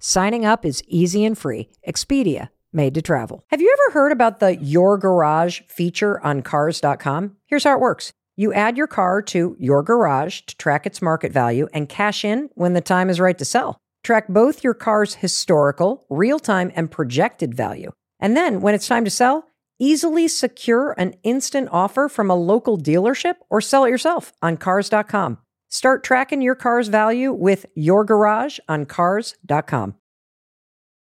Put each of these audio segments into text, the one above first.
Signing up is easy and free. Expedia, made to travel. Have you ever heard about the Your Garage feature on cars.com? Here's how it works you add your car to Your Garage to track its market value and cash in when the time is right to sell. Track both your car's historical, real time, and projected value. And then when it's time to sell, easily secure an instant offer from a local dealership or sell it yourself on cars.com. Start tracking your car's value with your garage on cars.com.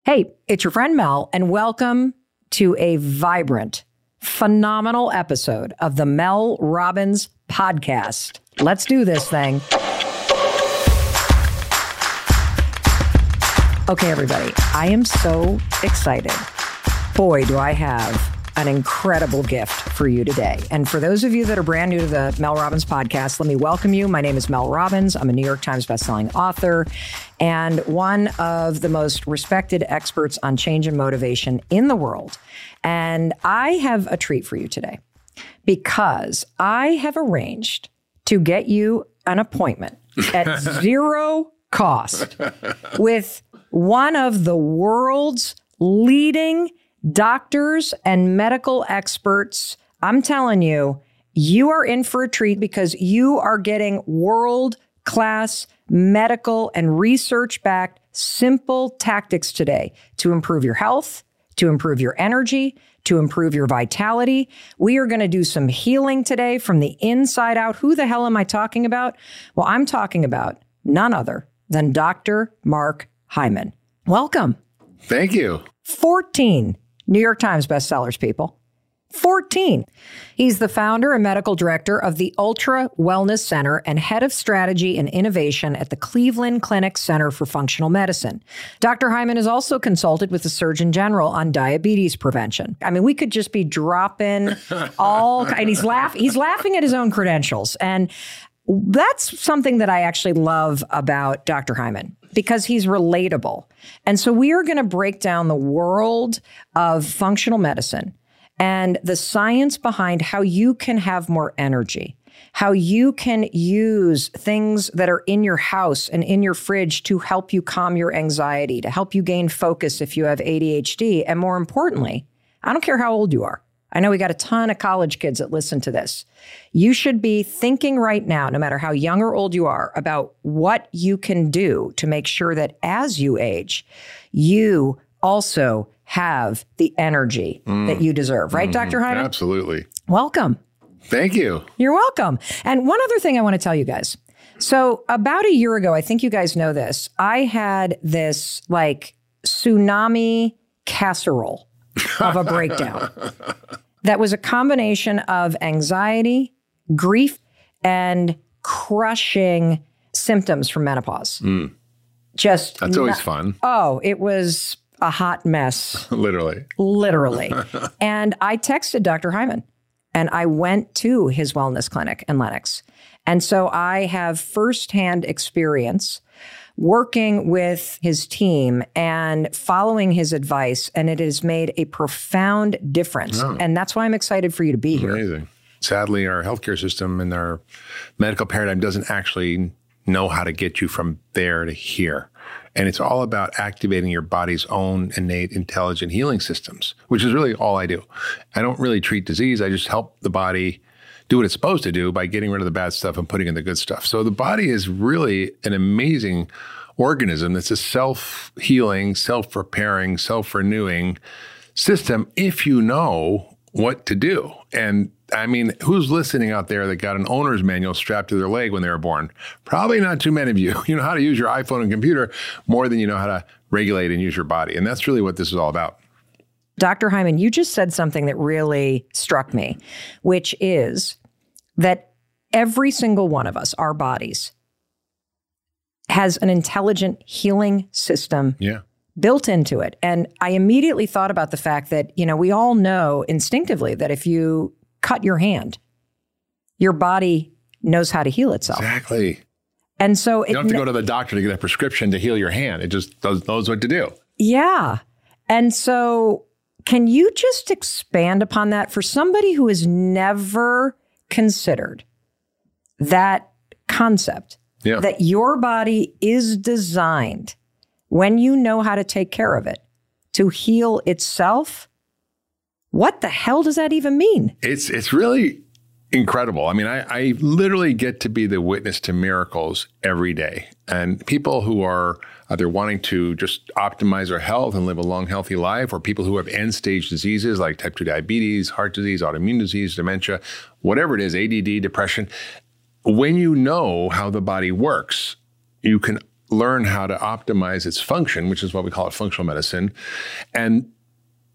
Hey, it's your friend Mel, and welcome to a vibrant, phenomenal episode of the Mel Robbins podcast. Let's do this thing. Okay, everybody, I am so excited. Boy, do I have an incredible gift for you today. And for those of you that are brand new to the Mel Robbins podcast, let me welcome you. My name is Mel Robbins. I'm a New York Times bestselling author and one of the most respected experts on change and motivation in the world. And I have a treat for you today because I have arranged to get you an appointment at zero cost with one of the world's leading doctors and medical experts, I'm telling you, you are in for a treat because you are getting world class medical and research backed simple tactics today to improve your health, to improve your energy, to improve your vitality. We are going to do some healing today from the inside out. Who the hell am I talking about? Well, I'm talking about none other than Dr. Mark Hyman. Welcome. Thank you. 14 New York Times bestsellers, people. 14. He's the founder and medical director of the Ultra Wellness Center and head of strategy and innovation at the Cleveland Clinic Center for Functional Medicine. Dr. Hyman has also consulted with the Surgeon General on diabetes prevention. I mean, we could just be dropping all, and he's laughing. He's laughing at his own credentials, and that's something that I actually love about Dr. Hyman because he's relatable. And so we are going to break down the world of functional medicine and the science behind how you can have more energy, how you can use things that are in your house and in your fridge to help you calm your anxiety, to help you gain focus if you have ADHD. And more importantly, I don't care how old you are. I know we got a ton of college kids that listen to this. You should be thinking right now, no matter how young or old you are, about what you can do to make sure that as you age, you also have the energy mm. that you deserve. Right, mm-hmm. Dr. Hyman? Absolutely. Welcome. Thank you. You're welcome. And one other thing I want to tell you guys. So, about a year ago, I think you guys know this, I had this like tsunami casserole of a breakdown. that was a combination of anxiety, grief, and crushing symptoms from menopause. Mm. Just that's always fun. Oh, it was a hot mess. Literally. Literally. and I texted Dr. Hyman and I went to his wellness clinic in Lenox. And so I have firsthand experience working with his team and following his advice, and it has made a profound difference. Oh. And that's why I'm excited for you to be Amazing. here. Amazing. Sadly, our healthcare system and our medical paradigm doesn't actually know how to get you from there to here. And it's all about activating your body's own innate intelligent healing systems, which is really all I do. I don't really treat disease, I just help the body do what it's supposed to do by getting rid of the bad stuff and putting in the good stuff. So the body is really an amazing organism that's a self healing, self repairing, self renewing system if you know what to do. And I mean, who's listening out there that got an owner's manual strapped to their leg when they were born? Probably not too many of you. You know how to use your iPhone and computer more than you know how to regulate and use your body. And that's really what this is all about. Dr. Hyman, you just said something that really struck me, which is that every single one of us, our bodies, has an intelligent healing system yeah. built into it. And I immediately thought about the fact that, you know, we all know instinctively that if you cut your hand, your body knows how to heal itself. Exactly. And so you don't have to go to the doctor to get a prescription to heal your hand. It just does, knows what to do. Yeah. And so can you just expand upon that for somebody who has never considered that concept Yeah. that your body is designed when you know how to take care of it to heal itself? What the hell does that even mean? It's it's really incredible. I mean, I, I literally get to be the witness to miracles every day. And people who are either wanting to just optimize their health and live a long, healthy life, or people who have end stage diseases like type 2 diabetes, heart disease, autoimmune disease, dementia, whatever it is, ADD, depression. When you know how the body works, you can learn how to optimize its function, which is what we call it functional medicine. And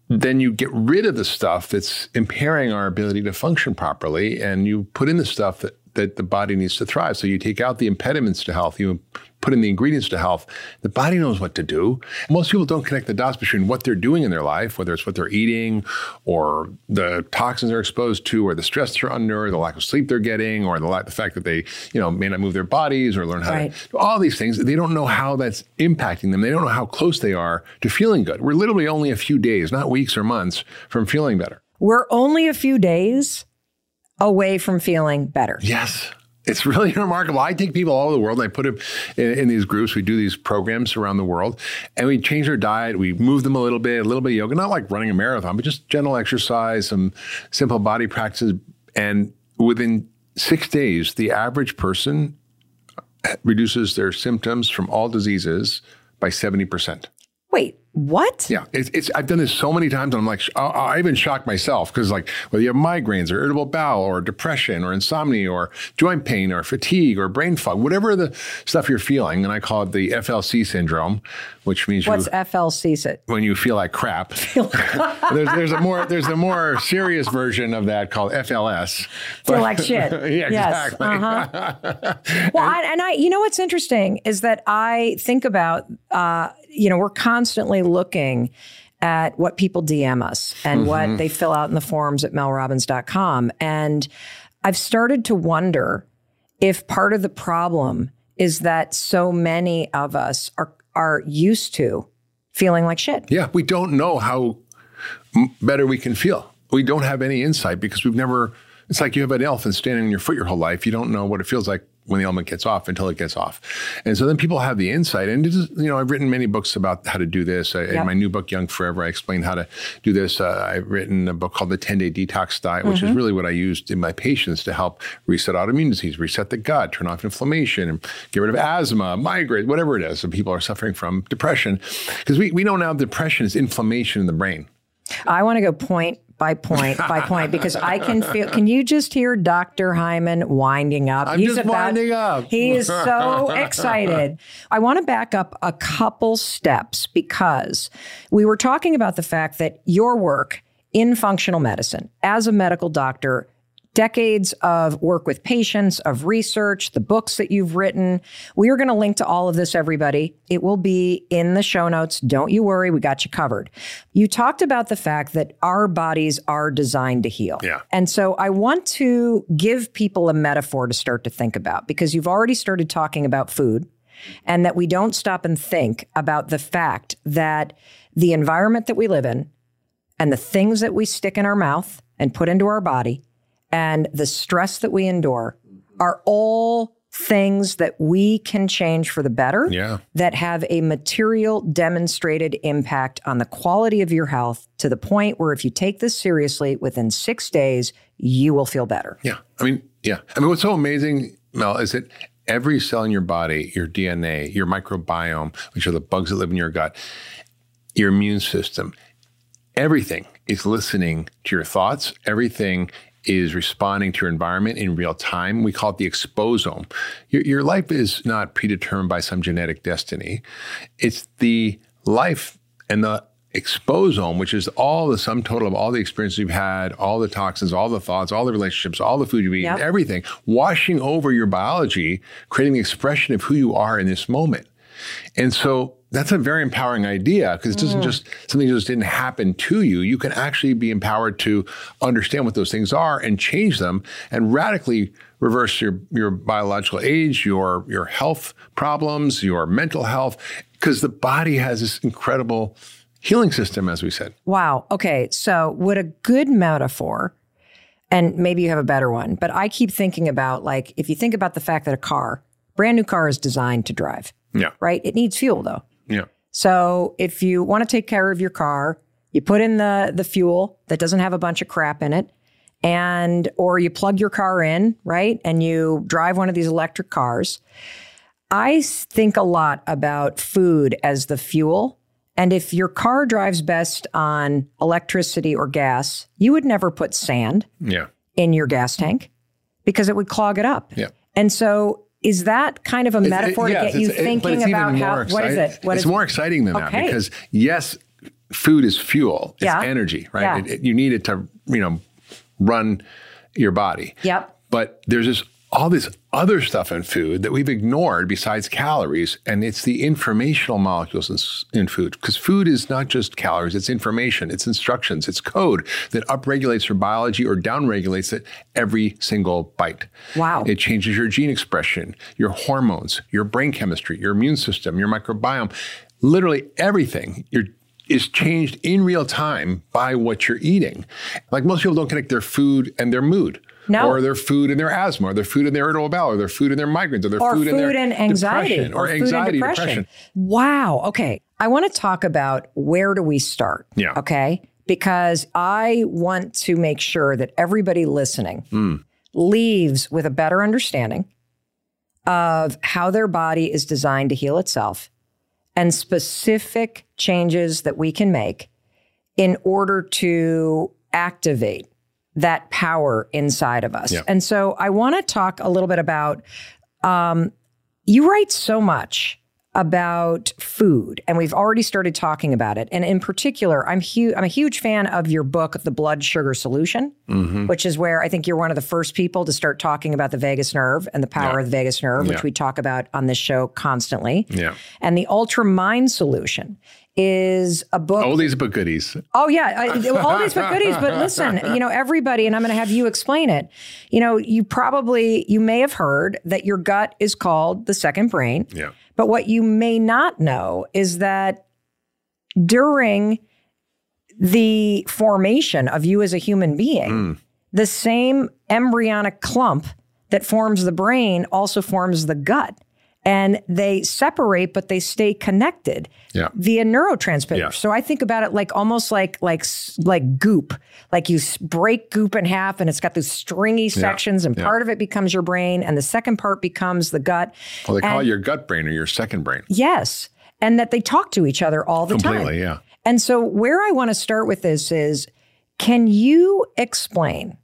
then you get rid of the stuff that's impairing our ability to function properly and you put in the stuff that, that the body needs to thrive. So you take out the impediments to health, you put in the ingredients to health. The body knows what to do. Most people don't connect the dots between what they're doing in their life, whether it's what they're eating or the toxins they're exposed to or the stress they're under, or the lack of sleep they're getting, or the, lack, the fact that they, you know, may not move their bodies or learn how Right. to do all these things. They don't know how that's impacting them. They don't know how close they are to feeling good. We're literally only a few days, not weeks or months, from feeling better. We're only a few days away from feeling better. Yes. It's really remarkable. I take people all over the world and I put them in, in these groups. We do these programs around the world and we change their diet. We move them a little bit, a little bit of yoga, not like running a marathon, but just gentle exercise, some simple body practices. And within six days, the average person uh, reduces their symptoms from all diseases by 70%. Wait, what? Yeah, it's, it's I've done this so many times, and I'm like, I, I even shock myself because like whether you have migraines or irritable bowel or depression or insomnia or joint pain or fatigue or brain fog, whatever the stuff you're feeling, and I call it the FLC syndrome, which means you What's you, FLC sit? when you feel like crap. there's, there's a more there's a more serious version of that called FLS. Feel like shit. yeah, Yes. exactly. Uh-huh. Well, I, and I, you know what's interesting is that I think about, uh, you know, we're constantly looking at what people DM us and Mm-hmm. what they fill out in the forums at melrobbins.com. And I've started to wonder if part of the problem is that so many of us are are used to feeling like shit. Yeah, we don't know how m- better we can feel. We don't have any insight because we've never. It's like you have an elephant standing on your foot your whole life. You don't know what it feels like when the element gets off until it gets off. And so then people have the insight. And it is, you know, I've written many books about how to do this. I, Yep. In my new book, Young Forever, I explain how to do this. Uh, I've written a book called The 10 Day Detox Diet, which Mm-hmm. is really what I used in my patients to help reset autoimmune disease, reset the gut, turn off inflammation, and get rid of asthma, migraine, whatever it is that people are suffering from, depression. Because we, we know now depression is inflammation in the brain. I want to go point by point by point because I can feel. Can you just hear Dr. Hyman winding up? I'm just winding up. He is so excited. I want to back up a couple steps because we were talking about the fact that your work in functional medicine as a medical doctor decades of work with patients, of research, the books that you've written. We are going to link to all of this, everybody. It will be in the show notes. Don't you worry, we got you covered. You talked about the fact that our bodies are designed to heal. Yeah. And so I want to give people a metaphor to start to think about because you've already started talking about food and that we don't stop and think about the fact that the environment that we live in and the things that we stick in our mouth and put into our body and the stress that we endure are all things that we can change for the better Yeah. that have a material demonstrated impact on the quality of your health to the point where if you take this seriously within 6 days you will feel better. Yeah. I mean, yeah. I mean, what's so amazing, Mel, is that every cell in your body, your DNA, your microbiome, which are the bugs that live in your gut, your immune system, everything is listening to your thoughts. Everything is responding to your environment in real time. We call it the exposome. Your, your life is not predetermined by some genetic destiny. It's the life and the exposome, which is all the sum total of all the experiences you've had, all the toxins, all the thoughts, all the relationships, all the food you've eaten, Yep. everything, washing over your biology, creating the expression of who you are in this moment. And so that's a very empowering idea because it doesn't mm. just something just didn't happen to you. You can actually be empowered to understand what those things are and change them and radically reverse your your biological age, your your health problems, your mental health because the body has this incredible healing system as we said. Wow. Okay. So, would a good metaphor and maybe you have a better one, but I keep thinking about like if you think about the fact that a car, brand new car is designed to drive. Yeah. Right? It needs fuel though. Yeah. So if you want to take care of your car, you put in the the fuel that doesn't have a bunch of crap in it and or you plug your car in, right? And you drive one of these electric cars. I think a lot about food as the fuel. And if your car drives best on electricity or gas, you would never put sand yeah. in your gas tank because it would clog it up. Yeah. And so is that kind of a metaphor it, to get you thinking it, about how exciting. what is it? What it's is, more exciting than okay. that because yes, food is fuel. It's yeah. energy, right? Yeah. It, it, you need it to, you know, run your body. Yep. But there's this all this other stuff in food that we've ignored besides calories, and it's the informational molecules in, in food. Because food is not just calories, it's information, it's instructions, it's code that upregulates your biology or downregulates it every single bite. Wow. It changes your gene expression, your hormones, your brain chemistry, your immune system, your microbiome. Literally everything. Your is changed in real time by what you're eating. Like most people don't connect their food and their mood. No. Or their food and their asthma, or their food and their irritable bowel, or their food and their migraines, or their or food, food and their and anxiety, or, or anxiety, depression. depression. Wow. Okay. I want to talk about where do we start? Yeah. Okay. Because I want to make sure that everybody listening mm. leaves with a better understanding of how their body is designed to heal itself and specific changes that we can make in order to activate that power inside of us. Yeah. And so I want to talk a little bit about um, you write so much about food and we've already started talking about it and in particular I'm huge I'm a huge fan of your book The Blood Sugar Solution mm-hmm. which is where I think you're one of the first people to start talking about the vagus nerve and the power yeah. of the vagus nerve which we talk about on this show constantly yeah and the Ultra Mind Solution is a book. All these but goodies. Oh yeah, I, all these but goodies. But listen, you know everybody, and I'm going to have you explain it. You know, you probably you may have heard that your gut is called the second brain. Yeah. But what you may not know is that during the formation of you as a human being, mm. the same embryonic clump that forms the brain also forms the gut and they separate but they stay connected yeah. via neurotransmitters. Yeah. So I think about it like almost like like like goop. Like you break goop in half and it's got those stringy sections yeah. and part of it becomes your brain and the second part becomes the gut. Well, they call and, it your gut brain or your second brain. Yes. And that they talk to each other all the Completely, time. Completely, yeah. And so where I want to start with this is can you explain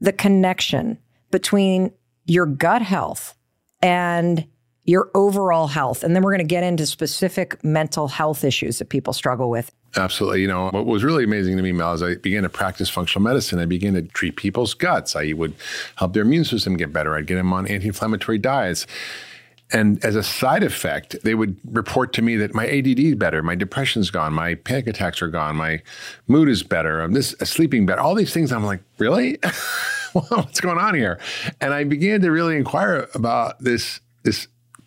the connection between your gut health and your overall health. And then we're going to get into specific mental health issues that people struggle with. Absolutely. You know, what was really amazing to me, Mel, is I began to practice functional medicine. I began to treat people's guts. I would help their immune system get better. I'd get them on anti inflammatory diets. And as a side effect, they would report to me that my ADD is better, my depression's gone, my panic attacks are gone, my mood is better, I'm this uh, sleeping better. All these things, I'm like, really? What's going on here? And I began to really inquire about this this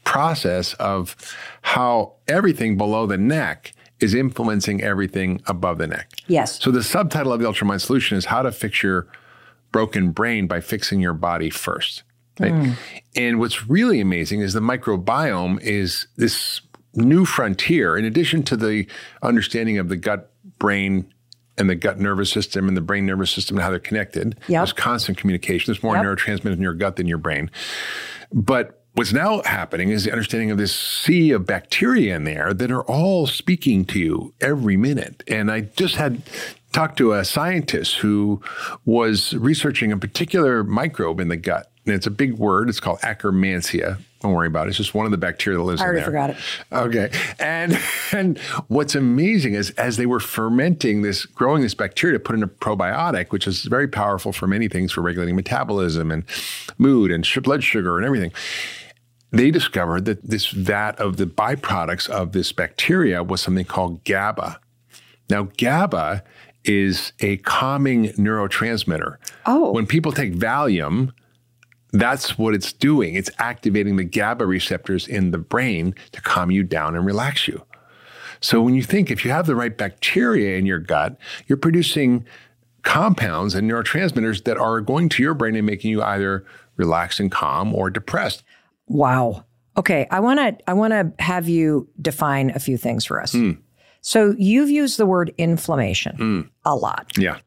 process of how everything below the neck is influencing everything above the neck. Yes. So the subtitle of the Ultramind solution is how to fix your broken brain by fixing your body first. Right? Mm. And what's really amazing is the microbiome is this new frontier. In addition to the understanding of the gut brain and the gut nervous system and the brain nervous system and how they're connected, yep. there's constant communication. There's more yep. neurotransmitters in your gut than your brain. But What's now happening is the understanding of this sea of bacteria in there that are all speaking to you every minute. And I just had talked to a scientist who was researching a particular microbe in the gut. And it's a big word. It's called Akkermansia. Don't worry about it. It's just one of the bacteria that lives in there. I already in there. forgot it. Okay. And and what's amazing is as they were fermenting this, growing this bacteria to put in a probiotic, which is very powerful for many things for regulating metabolism and mood and blood sugar and everything they discovered that this vat of the byproducts of this bacteria was something called GABA. Now, GABA is a calming neurotransmitter. Oh. When people take Valium, that's what it's doing. It's activating the GABA receptors in the brain to calm you down and relax you. So when you think if you have the right bacteria in your gut, you're producing compounds and neurotransmitters that are going to your brain and making you either relaxed and calm or depressed. Wow. Okay, I want to I want to have you define a few things for us. Hmm. So you've used the word inflammation hmm. a lot. Yeah.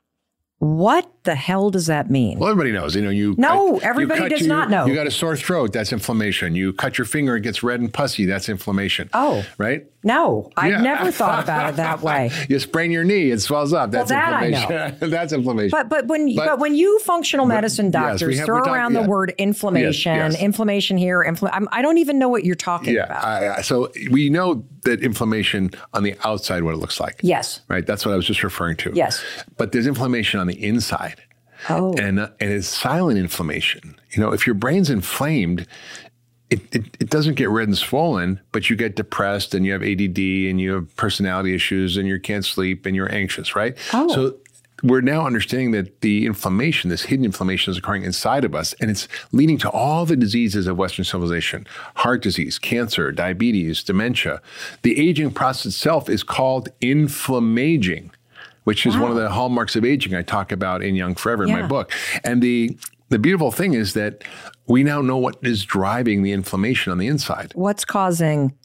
What the hell does that mean? Well, everybody knows. You know, you No, you everybody cut does your- not know. You got a sore throat. That's inflammation. You cut your finger, it gets red and pussy. That's inflammation. Oh. right. No, I've Yeah. never thought about it that way. You sprain your knee, it swells up. That's that I know. inflammation. That's inflammation. But but when but, But- when you functional medicine yes, doctors have- throw talk- around the word inflammation, Yes, yes. inflammation here, infl- I'm, I don't even know what you're talking yeah. about. I- I- so we know that inflammation on the outside, what it looks like. yes. Right. That's what I was just referring to. Yes. But there's inflammation on the inside. Oh. and uh, and it's silent inflammation. You know, if your brain's inflamed, it, it it doesn't get red and swollen, but you get depressed and you have ADD and you have personality issues and you can't sleep and you're anxious, right? Oh. So we're now understanding that the inflammation, this hidden inflammation, is occurring inside of us, and it's leading to all the diseases of Western civilization: heart disease, cancer, diabetes, dementia. The aging process itself is called inflammaging which is one of the hallmarks of aging I talk about in Young Forever in Yeah. my book. And the the beautiful thing is that we now know what is driving the inflammation on the inside. What's causing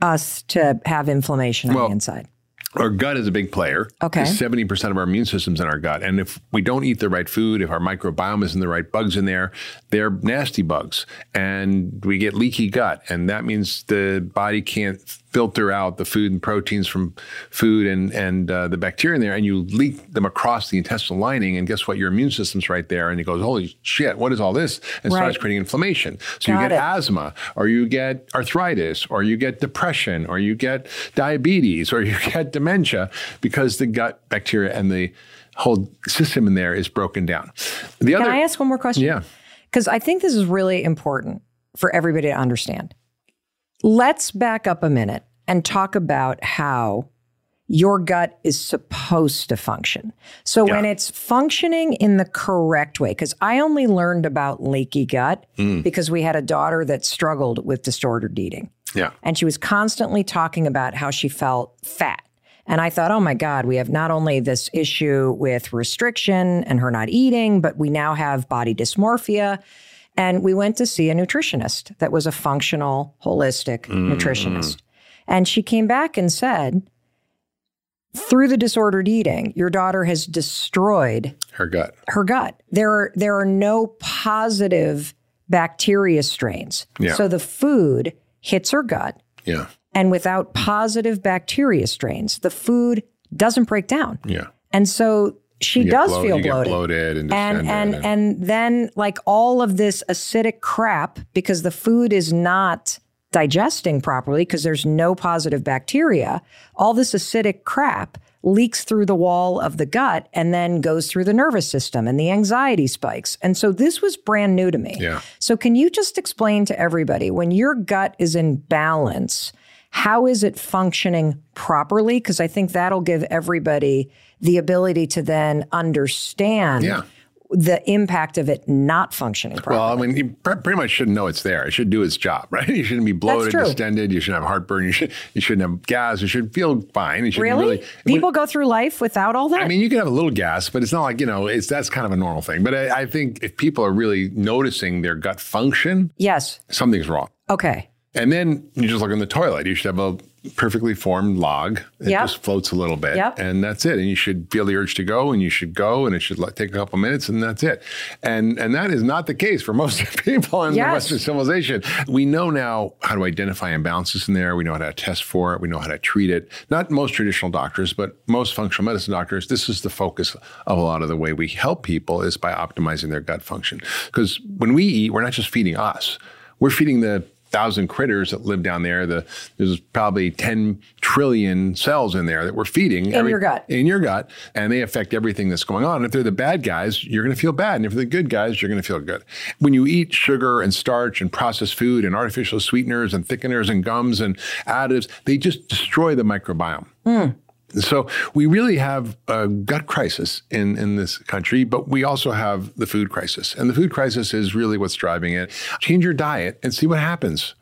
us to have inflammation on Well, the inside? Our gut is a big player. Okay. Seventy percent of our immune system's in our gut, and if we don't eat the right food, if our microbiome isn't the right bugs in there, they're nasty bugs, and we get leaky gut, and that means the body can't filter out the food and proteins from food and and uh, the bacteria in there, and you leak them across the intestinal lining, and guess what? Your immune system's right there, and it goes, holy shit, what is all this? And starts creating inflammation. So Got you get it. asthma, or you get arthritis, or you get depression, or you get diabetes, or you get dementia because the gut bacteria and the whole system in there is broken down. The Can other, I ask one more question? yeah, Because I think this is really important for everybody to understand. Let's back up a minute and talk about how your gut is supposed to function. So when it's functioning in the correct way, because I only learned about leaky gut Mm. because we had a daughter that struggled with disordered eating. yeah, And she was constantly talking about how she felt fat. And I thought, oh my God, we have not only this issue with restriction and her not eating, but we now have body dysmorphia. And we went to see a nutritionist that was a functional, holistic mm. nutritionist. And she came back and said, through the disordered eating, your daughter has destroyed her gut. her gut. There are there are no positive bacteria strains. Yeah. So the food hits her gut Yeah, and without positive bacteria strains, the food doesn't break down. yeah. And so she does feel bloated. bloated and and and and- and then like all of this acidic crap because the food is not digesting properly because there's no positive bacteria all this acidic crap leaks through the wall of the gut and then goes through the nervous system and the anxiety spikes and so this was brand new to me Yeah. so can you just explain to everybody when your gut is in balance how is it functioning properly because i think that'll give everybody the ability to then understand Yeah. the impact of it not functioning properly. Well, I mean, you pretty much shouldn't know it's there. It should do its job, right? You shouldn't be bloated, distended. You shouldn't have heartburn. You should you shouldn't have gas. You should feel fine. You should really? really. People go through life without all that? I mean, you can have a little gas, but it's not like you know. It's that's kind of a normal thing. But I, I think if people are really noticing their gut function, yes. something's wrong. Okay. And then you just look in the toilet. You should have a perfectly formed log. It Yep. just floats a little bit, Yep. and that's it. And you should feel the urge to go, and you should go, and it should like, take a couple minutes, and that's it. And and that is not the case for most people in Yes. the Western civilization. We know now how to identify imbalances in there. We know how to test for it. We know how to treat it. Not most traditional doctors, but most functional medicine doctors. This is the focus of a lot of the way we help people is by optimizing their gut function. Because when we eat, we're not just feeding us. We're feeding the thousand critters that live down there. The, there's probably 10 trillion cells in there that we're feeding in every, your gut. In your gut. And they affect everything that's going on. And if they're the bad guys, you're going to feel bad. And if they're the good guys, you're going to feel good. When you eat sugar and starch and processed food and artificial sweeteners and thickeners and gums and additives, they just destroy the microbiome. Mm. So we really have a gut crisis in, in this country, but we also have the food crisis. And the food crisis is really what's driving it. Change your diet and see what happens.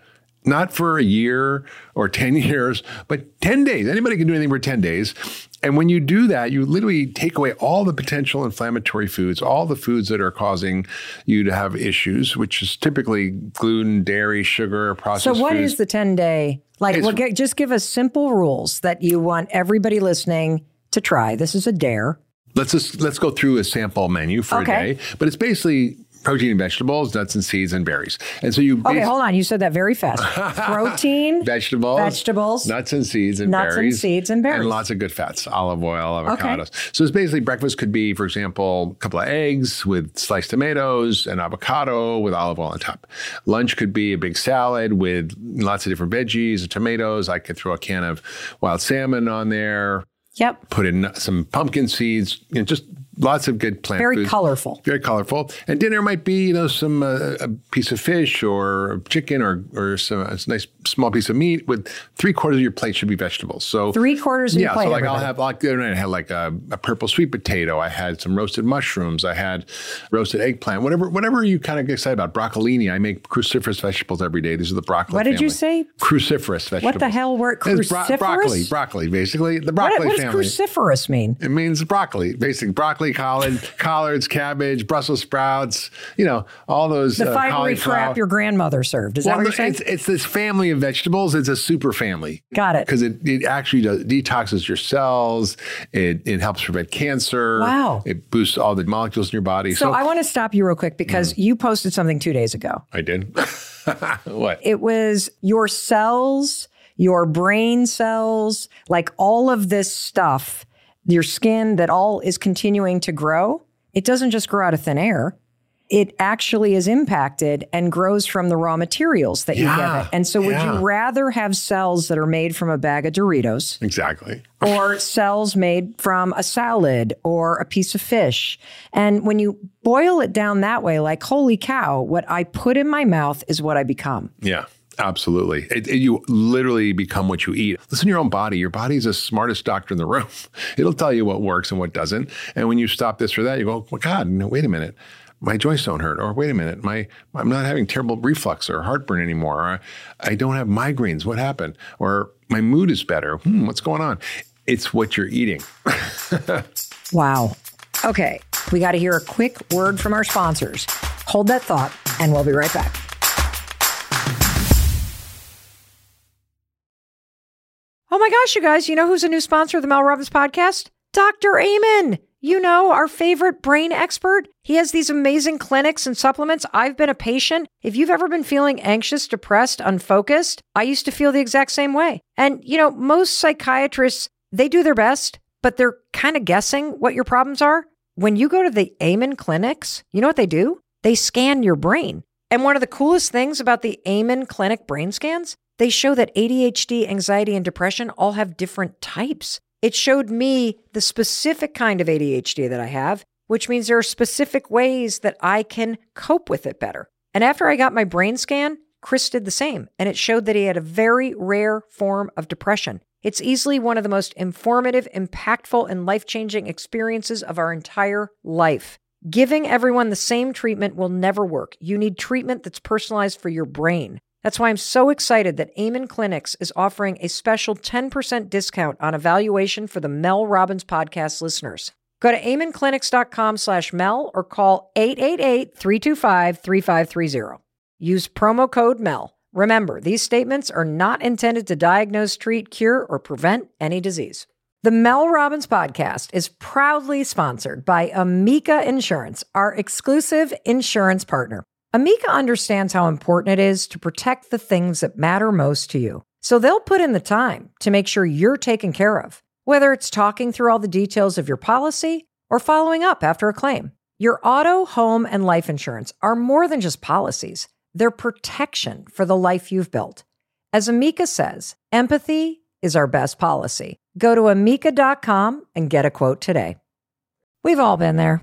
Not for a year or 10 years, but 10 days. Anybody can do anything for 10 days. And when you do that, you literally take away all the potential inflammatory foods, all the foods that are causing you to have issues, which is typically gluten, dairy, sugar, processed So, what foods. is the 10 day? Like, well, get, just give us simple rules that you want everybody listening to try. This is a dare. Let's just let's go through a sample menu for okay. a day, but it's basically protein and vegetables, nuts and seeds, and berries. And so you okay. Hold on, you said that very fast. Protein, vegetables, vegetables, nuts and seeds, and nuts berries, and seeds and berries, and lots of good fats, olive oil, avocados. Okay. So it's basically breakfast could be, for example, a couple of eggs with sliced tomatoes and avocado with olive oil on top. Lunch could be a big salad with lots of different veggies and tomatoes. I could throw a can of wild salmon on there. Yep. Put in some pumpkin seeds, you know, just lots of good plant very foods. colorful. Very colorful. And dinner might be you know some uh, a piece of fish or chicken or or some a nice small piece of meat with three quarters of your plate should be vegetables. So three quarters of yeah your plate so like everybody. i'll have like the other night i had like a, a, purple sweet potato. I had some roasted mushrooms. I had roasted eggplant. Whatever whatever you kind of get excited about. Broccolini i make cruciferous vegetables every day. These are the broccoli what did family. you say? Cruciferous vegetables what the hell were cruciferous bro- broccoli broccoli basically. The broccoli what, what family. does cruciferous mean? It means broccoli basically broccoli collard collards, cabbage, Brussels sprouts, you know, all those. The uh, fibery crap your grandmother served. Is well, that what you're saying? It's, it's, this family of vegetables. It's a super family. Got it. Because it, it actually does, detoxes your cells. It, it helps prevent cancer. Wow. It boosts all the molecules in your body. So, so I want to stop you real quick because mm. you posted something two days ago. I did. what? It was your cells, your brain cells, like all of this stuff, your skin that all is continuing to grow it doesn't just grow out of thin air. It actually is impacted and grows from the raw materials that yeah, you give it. And so, would yeah. you rather have cells that are made from a bag of Doritos? Exactly. or cells made from a salad or a piece of fish? And when you boil it down that way, like, holy cow, what I put in my mouth is what I become. Yeah. Absolutely. It, it, you literally become what you eat. Listen to your own body. Your body is the smartest doctor in the room. It'll tell you what works and what doesn't. And when you stop this or that, you go, well, God, no, wait a minute. My joints don't hurt. Or wait a minute, my I'm not having terrible reflux or heartburn anymore. Or I don't have migraines. What happened? Or my mood is better. Hmm, what's going on? It's what you're eating. wow. Okay, we got to hear a quick word from our sponsors. Hold that thought, and we'll be right back. Oh my gosh, you guys, you know who's a new sponsor of the Mel Robbins podcast? Dr. Amen. You know, our favorite brain expert. He has these amazing clinics and supplements. I've been a patient. If you've ever been feeling anxious, depressed, unfocused, I used to feel the exact same way. And, you know, most psychiatrists, they do their best, but they're kind of guessing what your problems are. When you go to the Amen clinics, you know what they do? They scan your brain. And one of the coolest things about the Amen Clinic brain scans they show that ADHD, anxiety, and depression all have different types. It showed me the specific kind of ADHD that I have, which means there are specific ways that I can cope with it better. And after I got my brain scan, Chris did the same, and it showed that he had a very rare form of depression. It's easily one of the most informative, impactful, and life changing experiences of our entire life. Giving everyone the same treatment will never work. You need treatment that's personalized for your brain. That's why I'm so excited that Amen Clinics is offering a special 10% discount on evaluation for the Mel Robbins podcast listeners. Go to amenclinics.com slash Mel or call 888-325-3530. Use promo code MEL. Remember, these statements are not intended to diagnose, treat, cure, or prevent any disease. The Mel Robbins podcast is proudly sponsored by Amica Insurance, our exclusive insurance partner. Amica understands how important it is to protect the things that matter most to you. So they'll put in the time to make sure you're taken care of, whether it's talking through all the details of your policy or following up after a claim. Your auto, home, and life insurance are more than just policies. they're protection for the life you've built. As Amica says, empathy is our best policy. Go to amica.com and get a quote today. We've all been there.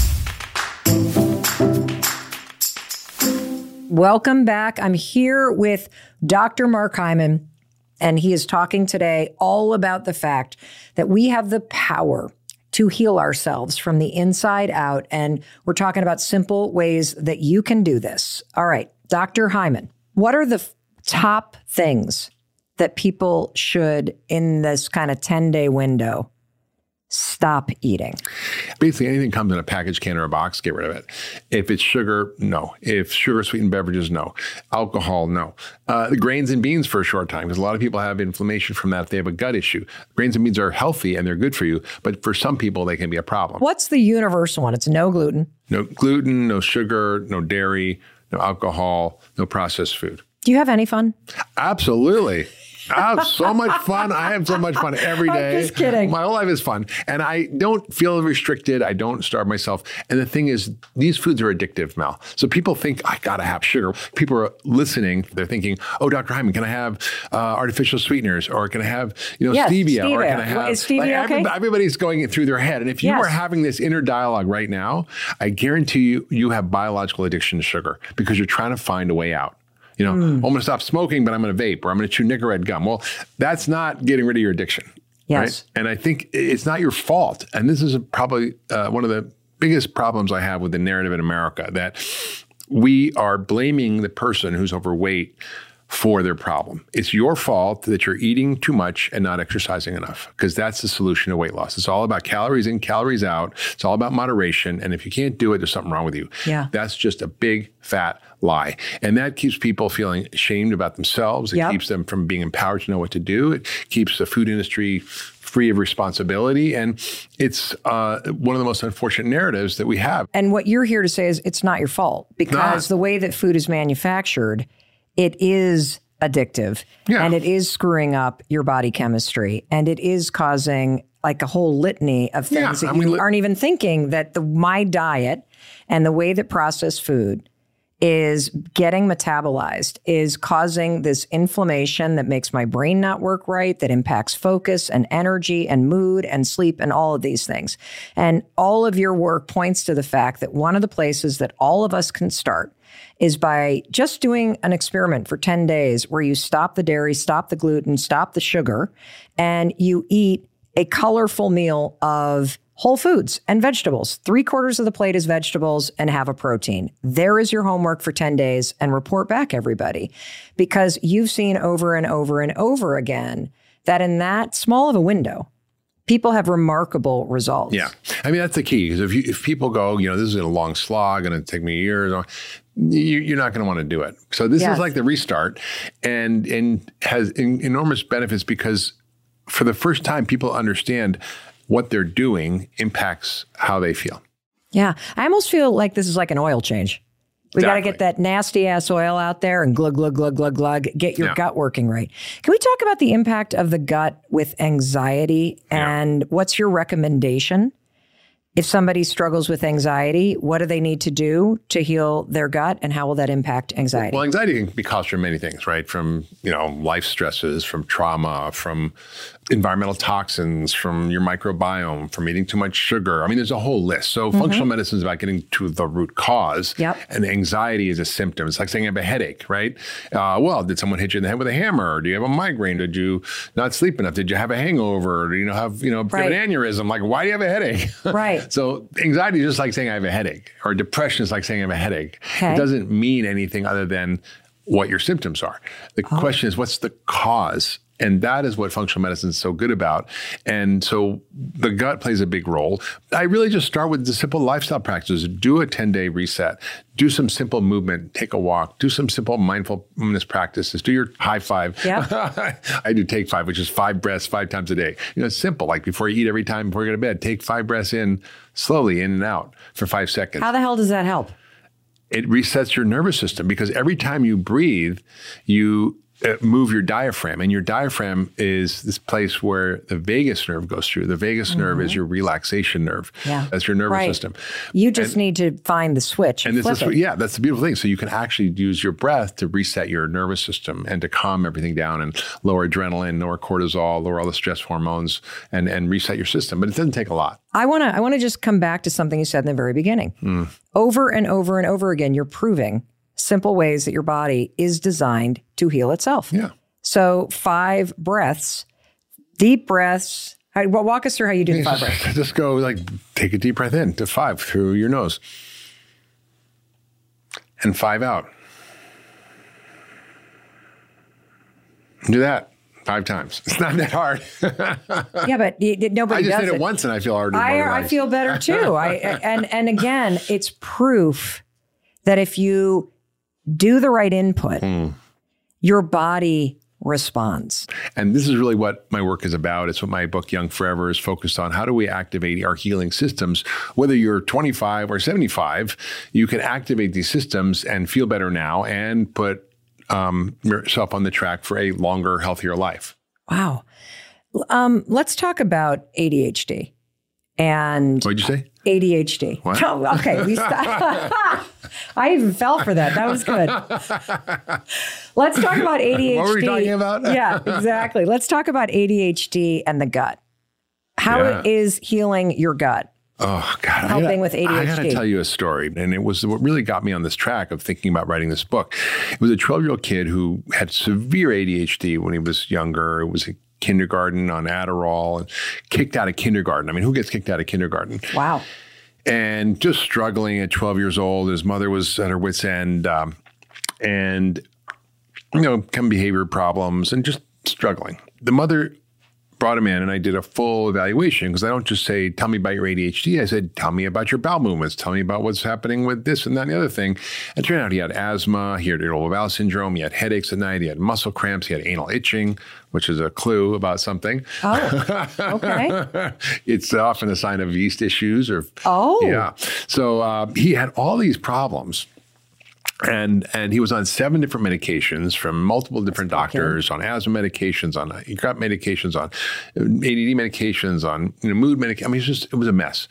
Welcome back. I'm here with Dr. Mark Hyman, and he is talking today all about the fact that we have the power to heal ourselves from the inside out. And we're talking about simple ways that you can do this. All right, Dr. Hyman, what are the f- top things that people should, in this kind of 10 day window, stop eating? Basically, anything comes in a package, can, or a box, get rid of it. If it's sugar, no. If sugar sweetened beverages, no. Alcohol, no. Uh, the grains and beans for a short time, because a lot of people have inflammation from that if they have a gut issue. Grains and beans are healthy and they're good for you, but for some people, they can be a problem. What's the universal one? It's no gluten. No gluten, no sugar, no dairy, no alcohol, no processed food. Do you have any fun? Absolutely. I have so much fun. I have so much fun every day. I'm just kidding. My whole life is fun. And I don't feel restricted. I don't starve myself. And the thing is, these foods are addictive, Mel. So people think, I got to have sugar. People are listening. They're thinking, oh, Dr. Hyman, can I have uh, artificial sweeteners? Or can I have, you know, Yes, stevia? Or can I have. Is stevia every- okay? everybody's going through their head. And if you Yes. are having this inner dialogue right now, I guarantee you, you have biological addiction to sugar because you're trying to find a way out. You know, Hmm. I'm going to stop smoking, but I'm going to vape or I'm going to chew Nicorette gum. Well, that's not getting rid of your addiction. Yes. Right? And I think it's not your fault. And this is probably uh, one of the biggest problems I have with the narrative in America that we are blaming the person who's overweight for their problem. It's your fault that you're eating too much and not exercising enough because that's the solution to weight loss. It's all about calories in, calories out. It's all about moderation. And if you can't do it, there's something wrong with you. Yeah. That's just a big fat lie. And that keeps people feeling ashamed about themselves. It Yep. keeps them from being empowered to know what to do. It keeps the food industry free of responsibility. And it's uh, one of the most unfortunate narratives that we have. And what you're here to say is it's not your fault because Not. the way that food is manufactured, it is addictive Yeah. and it is screwing up your body chemistry and it is causing like a whole litany of Yeah, things that I mean, you li- aren't even thinking that the my diet and the way that processed food is getting metabolized is causing this inflammation that makes my brain not work right that impacts focus and energy and mood and sleep and all of these things. And all of your work points to the fact that one of the places that all of us can start is by just doing an experiment for 10 days where you stop the dairy stop the gluten stop the sugar and you eat a colorful meal of whole foods and vegetables. Three quarters of the plate is vegetables and have a protein. There is your homework for 10 days and report back, everybody, because you've seen over and over and over again that in that small of a window, people have remarkable results. Yeah. I mean, that's the key. Because if, you, if people go, you know, this is a long slog, and it take me years, uh, you, you're not going to want to do it. So this Yes. is like the restart and, and has en- enormous benefits because for the first time, people understand what they're doing impacts how they feel. Yeah. I almost feel like this is like an oil change. We got to get that nasty ass oil out there and glug, glug, glug, glug, glug, get your Yeah. gut working right. Can we talk about the impact of the gut with anxiety Yeah. and what's your recommendation? If somebody struggles with anxiety, what do they need to do to heal their gut and how will that impact anxiety? Well, anxiety can be caused from many things, right? From you know life stresses, from trauma, from environmental toxins, from your microbiome, from eating too much sugar. I mean, there's a whole list. So, functional medicine is about getting to the root cause. Yep. And anxiety is a symptom. It's like saying I have a headache, right? Uh, well, did someone hit you in the head with a hammer? Or do you have a migraine? Did you not sleep enough? Did you have a hangover? Or do you know have you know Right. an aneurysm? Like, why do you have a headache? Right. so, anxiety is just like saying I have a headache, or depression is like saying I have a headache. Okay. It doesn't mean anything other than what your symptoms are. The Oh. question is, what's the cause? And that is what functional medicine is so good about. And so the gut plays a big role. I really just start with the simple lifestyle practices. Do a 10 day reset. Do some simple movement. Take a walk. Do some simple mindfulness practices. Do your high five. Yeah. I do take five, which is five breaths five times a day. You know, it's simple. Like before you eat every time, before you go to bed, take five breaths in slowly in and out for five seconds. How the hell does that help? It resets your nervous system because every time you breathe, you move your diaphragm, and your diaphragm is this place where the vagus nerve goes through. The vagus mm-hmm. nerve is your relaxation nerve. Yeah, that's your nervous right. system. You just and, need to find the switch. And, and this is yeah, that's the beautiful thing. So you can actually use your breath to reset your nervous system and to calm everything down and lower adrenaline, lower cortisol, lower all the stress hormones, and and reset your system. But it doesn't take a lot. I want to I want to just come back to something you said in the very beginning. Mm. Over and over and over again, you're proving simple ways that your body is designed to heal itself. Yeah. So five breaths, deep breaths. Right, well, walk us through how you do the five just, breaths. Just go like take a deep breath in to five through your nose, and five out. Do that five times. It's not that hard. yeah, but nobody. I just did it, it, once, and I feel already. I, I feel better too. I and and again, it's proof that if you do the right input, mm. Your body responds. And this is really what my work is about. It's what my book Young Forever is focused on. How do we activate our healing systems? Whether you're 25 or 75, you can activate these systems and feel better now and put um, yourself on the track for a longer, healthier life. Wow. Um, let's talk about ADHD. And what'd you say? ADHD. What? Oh, okay. We I even fell for that. That was good. Let's talk about ADHD. What were we talking about? yeah, exactly. Let's talk about ADHD and the gut. How yeah. is healing your gut. Oh God! Helping gotta, with ADHD. I got to tell you a story, and it was what really got me on this track of thinking about writing this book. It was a 12 year old kid who had severe ADHD when he was younger. It was a kindergarten on Adderall and kicked out of kindergarten. I mean, who gets kicked out of kindergarten? Wow. And just struggling at 12 years old. His mother was at her wits' end, um, and you know, come behavior problems, and just struggling. The mother brought him in and I did a full evaluation because I don't just say, tell me about your ADHD. I said, tell me about your bowel movements. Tell me about what's happening with this and that and the other thing. And it turned out he had asthma, he had irritable bowel syndrome, he had headaches at night, he had muscle cramps, he had anal itching, which is a clue about something. Oh, okay. it's often a sign of yeast issues or. Oh. Yeah. So uh, he had all these problems and and he was on seven different medications from multiple different doctors on asthma medications on uh, he got medications on uh, ADD medications on you know, mood medication. I mean, it was just it was a mess.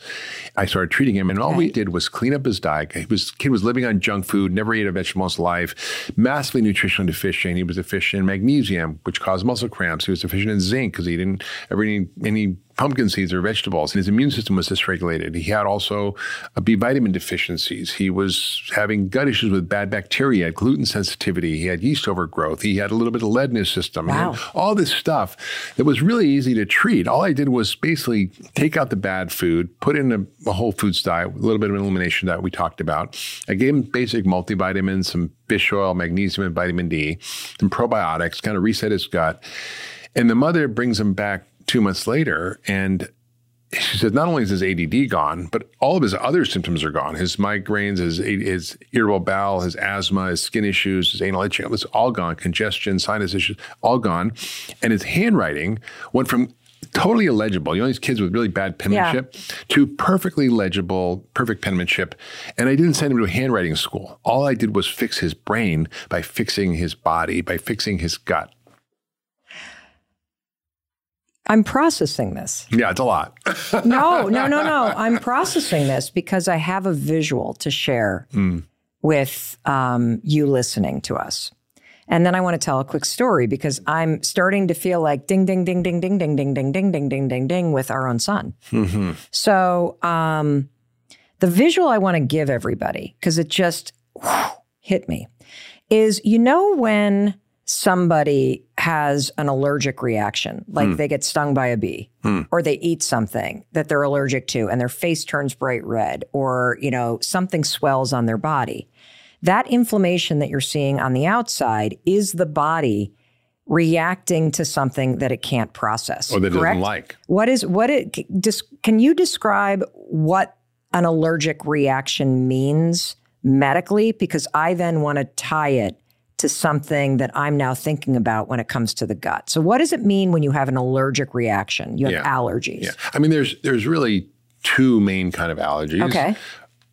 I started treating him, and all we did was clean up his diet. He was kid was living on junk food, never ate a vegetable in his life, massively nutritionally deficient. He was deficient in magnesium, which caused muscle cramps. He was deficient in zinc because he didn't ever eat any pumpkin seeds or vegetables. And his immune system was dysregulated. He had also a B vitamin deficiencies. He was having gut issues with bad bacteria, had gluten sensitivity, he had yeast overgrowth, he had a little bit of lead in his system. Wow. all this stuff that was really easy to treat. All I did was basically take out the bad food, put in a, a whole foods diet, a little bit of an elimination that we talked about. I gave him basic multivitamins, some fish oil, magnesium, and vitamin D, some probiotics, kind of reset his gut. And the mother brings him back two months later, and she said not only is his ADD gone, but all of his other symptoms are gone. His migraines, his, his irritable bowel, his asthma, his skin issues, his anal itching, it was all gone. Congestion, sinus issues, all gone. And his handwriting went from totally illegible. You know, these kids with really bad penmanship yeah. to perfectly legible, perfect penmanship. And I didn't send him to a handwriting school. All I did was fix his brain by fixing his body, by fixing his gut. I'm processing this. Yeah, it's a lot. no, no, no, no. I'm processing this because I have a visual to share mm. with um, you listening to us. And then I want to tell a quick story because I'm starting to feel like ding, ding, ding, ding, ding, ding, ding, ding, ding, ding, ding, ding, ding with our own son. Mm-hmm. So um, the visual I want to give everybody, because it just whew, hit me, is you know when somebody has an allergic reaction, like mm. they get stung by a bee mm. or they eat something that they're allergic to and their face turns bright red or, you know, something swells on their body. That inflammation that you're seeing on the outside is the body reacting to something that it can't process or that it correct? doesn't like. What is what it can you describe what an allergic reaction means medically because I then want to tie it to something that I'm now thinking about when it comes to the gut. So what does it mean when you have an allergic reaction? You have Yeah. allergies. Yeah. I mean, there's there's really two main kind of allergies. Okay.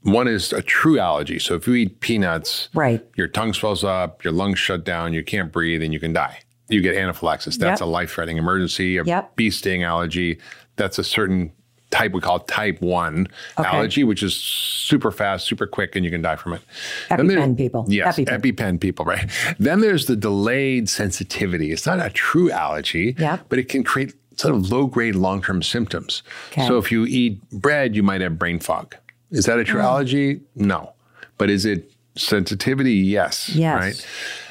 One is a true allergy. So if you eat peanuts, Right. your tongue swells up, your lungs shut down, you can't breathe, and you can die. You get anaphylaxis. That's Yep. a life-threatening emergency. A Yep. bee sting allergy. That's a certain type we call type one Okay. allergy, which is super fast, super quick, and you can die from it. There- EpiPen people. Yes, EpiPen. EpiPen. people, right? Then there's the delayed sensitivity. It's not a true allergy, Yep. but it can create sort of low-grade long-term symptoms. Okay. So if you eat bread, you might have brain fog. Is that a Mm. true allergy? No. But is it sensitivity? Yes. Yes. Right.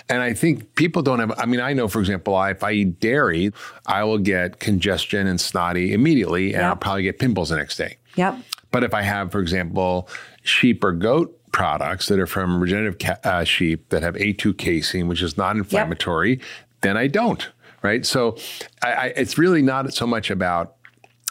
And I think people don't have, I mean, I know, for example, I, if I eat dairy, I will get congestion and snotty immediately, and Yep. I'll probably get pimples the next day. Yep. But if I have, for example, sheep or goat products that are from regenerative ca- uh, sheep that have A2 casein, which is non inflammatory, then I don't. Right. So I, I, it's really not so much about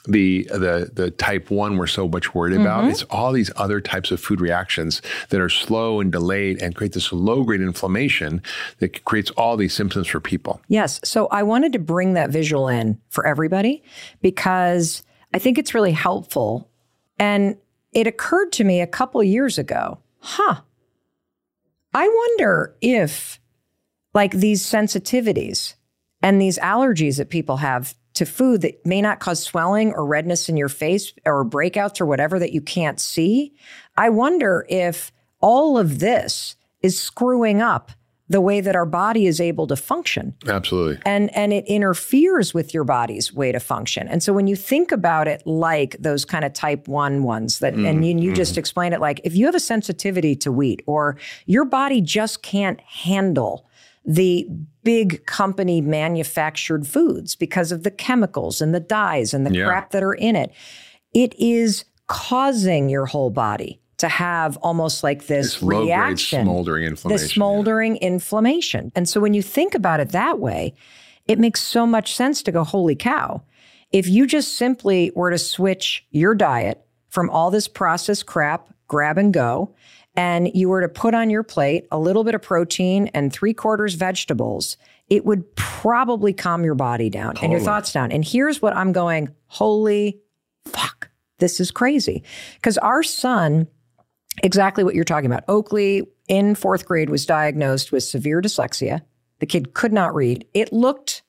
the the the type one we're so much worried about. Mm-hmm. It's all these other types of food reactions that are slow and delayed and create this low grade inflammation that creates all these symptoms for people. Yes. So I wanted to bring that visual in for everybody because I think it's really helpful. And it occurred to me a couple years ago, huh? I wonder if, like, these sensitivities and these allergies that people have to food that may not cause swelling or redness in your face or breakouts or whatever that you can't see, I wonder if all of this is screwing up the way that our body is able to function Absolutely. and and it interferes with your body's way to function. And so when you think about it like those kind of type 1 ones that and mm-hmm. you, you just mm-hmm. explained it like if you have a sensitivity to wheat or your body just can't handle the big company manufactured foods because of the chemicals and the dyes and the Yeah. crap that are in it. It is causing your whole body to have almost like this It's reaction smoldering inflammation. the smoldering inflammation. And so when you think about it that way, it makes so much sense to go, holy cow. If you just simply were to switch your diet from all this processed crap, grab and go, and you were to put on your plate a little bit of protein and three quarters vegetables, it would probably calm your body down and your thoughts down. And here's what I'm going, holy fuck, this is crazy. Because our son, exactly what you're talking about. Oakley in fourth grade was diagnosed with severe dyslexia. The kid could not read. It looked,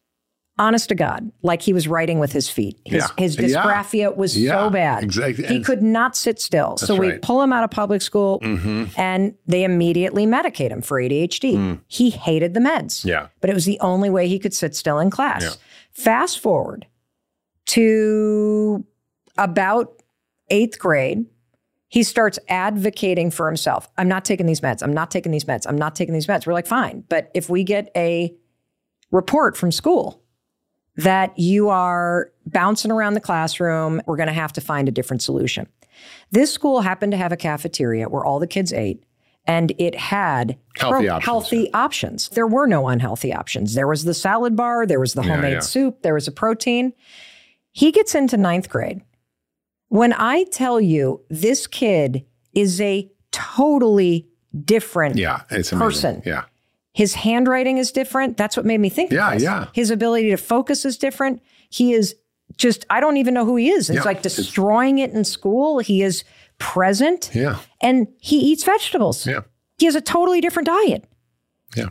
honest to God, like he was writing with his feet. His, Yeah. his Yeah. dysgraphia was Yeah, so bad. exactly. He And- could not sit still. so we right. pull him out of public school Mm-hmm. and they immediately medicate him for ADHD. He hated the meds. Mm. Yeah. But it was the only way he could sit still in class. Fast forward to about eighth grade, he starts advocating for himself. I'm not taking these meds. I'm not taking these meds. I'm not taking these meds. We're like, fine. But if we get a report from school that you are bouncing around the classroom, we're going to have to find a different solution. This school happened to have a cafeteria where all the kids ate, and it had Healthy options, healthy options. There were no unhealthy options. There was the salad bar, there was the homemade yeah. soup, there was a protein. He gets into ninth grade. When I tell you this kid is a totally different Yeah. Person. Yeah. His handwriting is different. That's what made me think. Yeah, this. yeah. His ability to focus is different. He is just, I don't even know who he is. It's Yeah, like destroying it in school. He is present Yeah. and he eats vegetables. Yeah. He has a totally different diet. Yeah.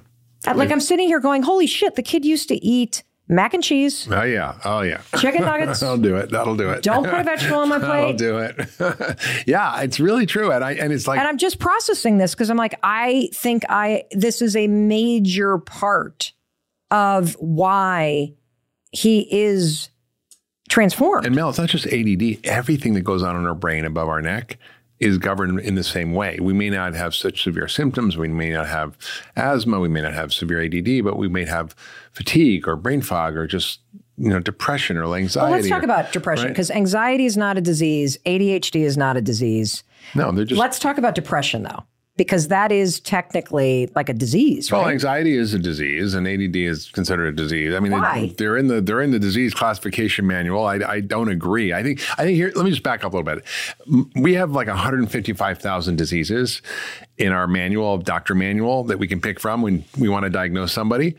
Like I'm sitting here going, holy shit, the kid used to eat mac and cheese, Oh yeah. Oh yeah. chicken nuggets. I'll do it. That'll do it. Don't put a vegetable on my plate. I'll do it. yeah, it's really true, and I and it's like And I'm just processing this because I'm like, I think I this is a major part of why he is transformed. And Mel, it's not just ADD. Everything that goes on in our brain above our neck is governed in the same way. We may not have such severe symptoms. We may not have asthma. We may not have severe ADD, but we may have fatigue or brain fog or just you know depression or anxiety. Well, let's talk or- about depression right? because anxiety is not a disease. ADHD is not a disease. no. They're just Let's talk about depression though. because that is technically like a disease, Well, right? anxiety is a disease, and ADD is considered a disease. I mean, Why? They, are in the they're in the disease classification manual. I, I don't agree. I think I think here. Let me just back up a little bit. We have like 155,000 diseases in our manual, doctor manual, that we can pick from when we want to diagnose somebody,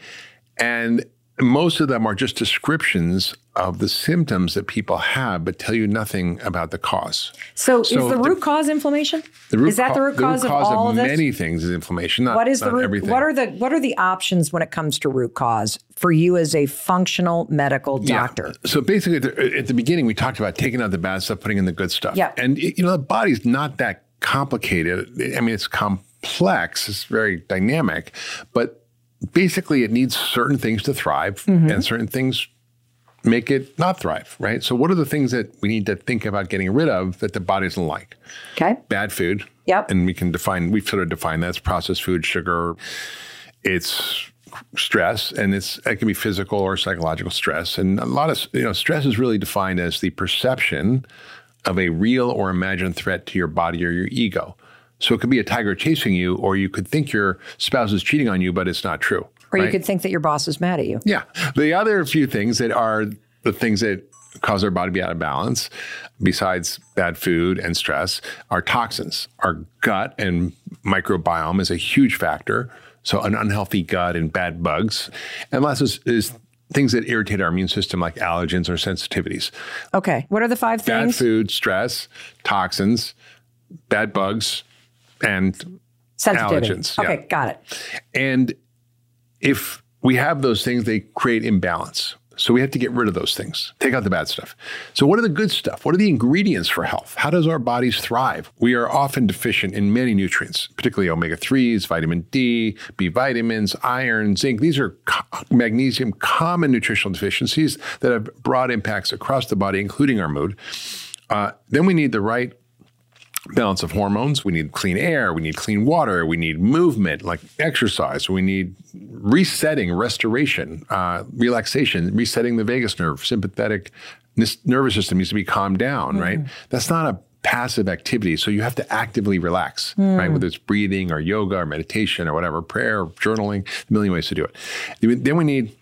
and most of them are just descriptions of the symptoms that people have, but tell you nothing about the cause. so, so is the the- root cause inflammation? The root is that ca- the root cause of all of this? many things is inflammation. Not, what is the root, everything. what are the what are the options when it comes to root cause for you as a functional medical doctor? Yeah. So basically, at the, at the beginning, we talked about taking out the bad stuff, putting in the good stuff. Yeah. And you know, the body's not that complicated. I mean, it's complex. It's very dynamic, but basically, it needs certain things to thrive, Mm-hmm. and certain things make it not thrive. Right. So, what are the things that we need to think about getting rid of that the body doesn't like? Okay. Bad food. Yep. And we can define. We've sort of defined that as processed food, sugar. It's stress and it's it can be physical or psychological stress and a lot of you know stress is really defined as the perception of a real or imagined threat to your body or your ego so it could be a tiger chasing you or you could think your spouse is cheating on you but it's not true Or you could think that your boss is mad at you. yeah the other few things that are the things that cause our body to be out of balance besides bad food and stress are toxins our gut and microbiome is a huge factor so an unhealthy gut and bad bugs and last is, is things that irritate our immune system like allergens or sensitivities Okay. What are the five bad things? Bad food stress toxins bad bugs and Sensitivity. allergens, yeah. Okay, got it. and if we have those things, they create imbalance. So we have to get rid of those things, take out the bad stuff. So, what are the good stuff? What are the ingredients for health? How does our bodies thrive? We are often deficient in many nutrients, particularly omega 3s, vitamin D, B vitamins, iron, zinc. These are co- magnesium common nutritional deficiencies that have broad impacts across the body, including our mood. Uh, then we need the right balance of hormones. We need clean air. We need clean water. We need movement, like exercise. We need resetting, restoration, uh, relaxation, resetting the vagus nerve. Sympathetic nis- nervous system needs to be calmed down, right? That's not a passive activity. So you have to actively relax, right? Whether it's breathing or yoga or meditation or whatever, prayer, journaling, a million ways to do it. Then we need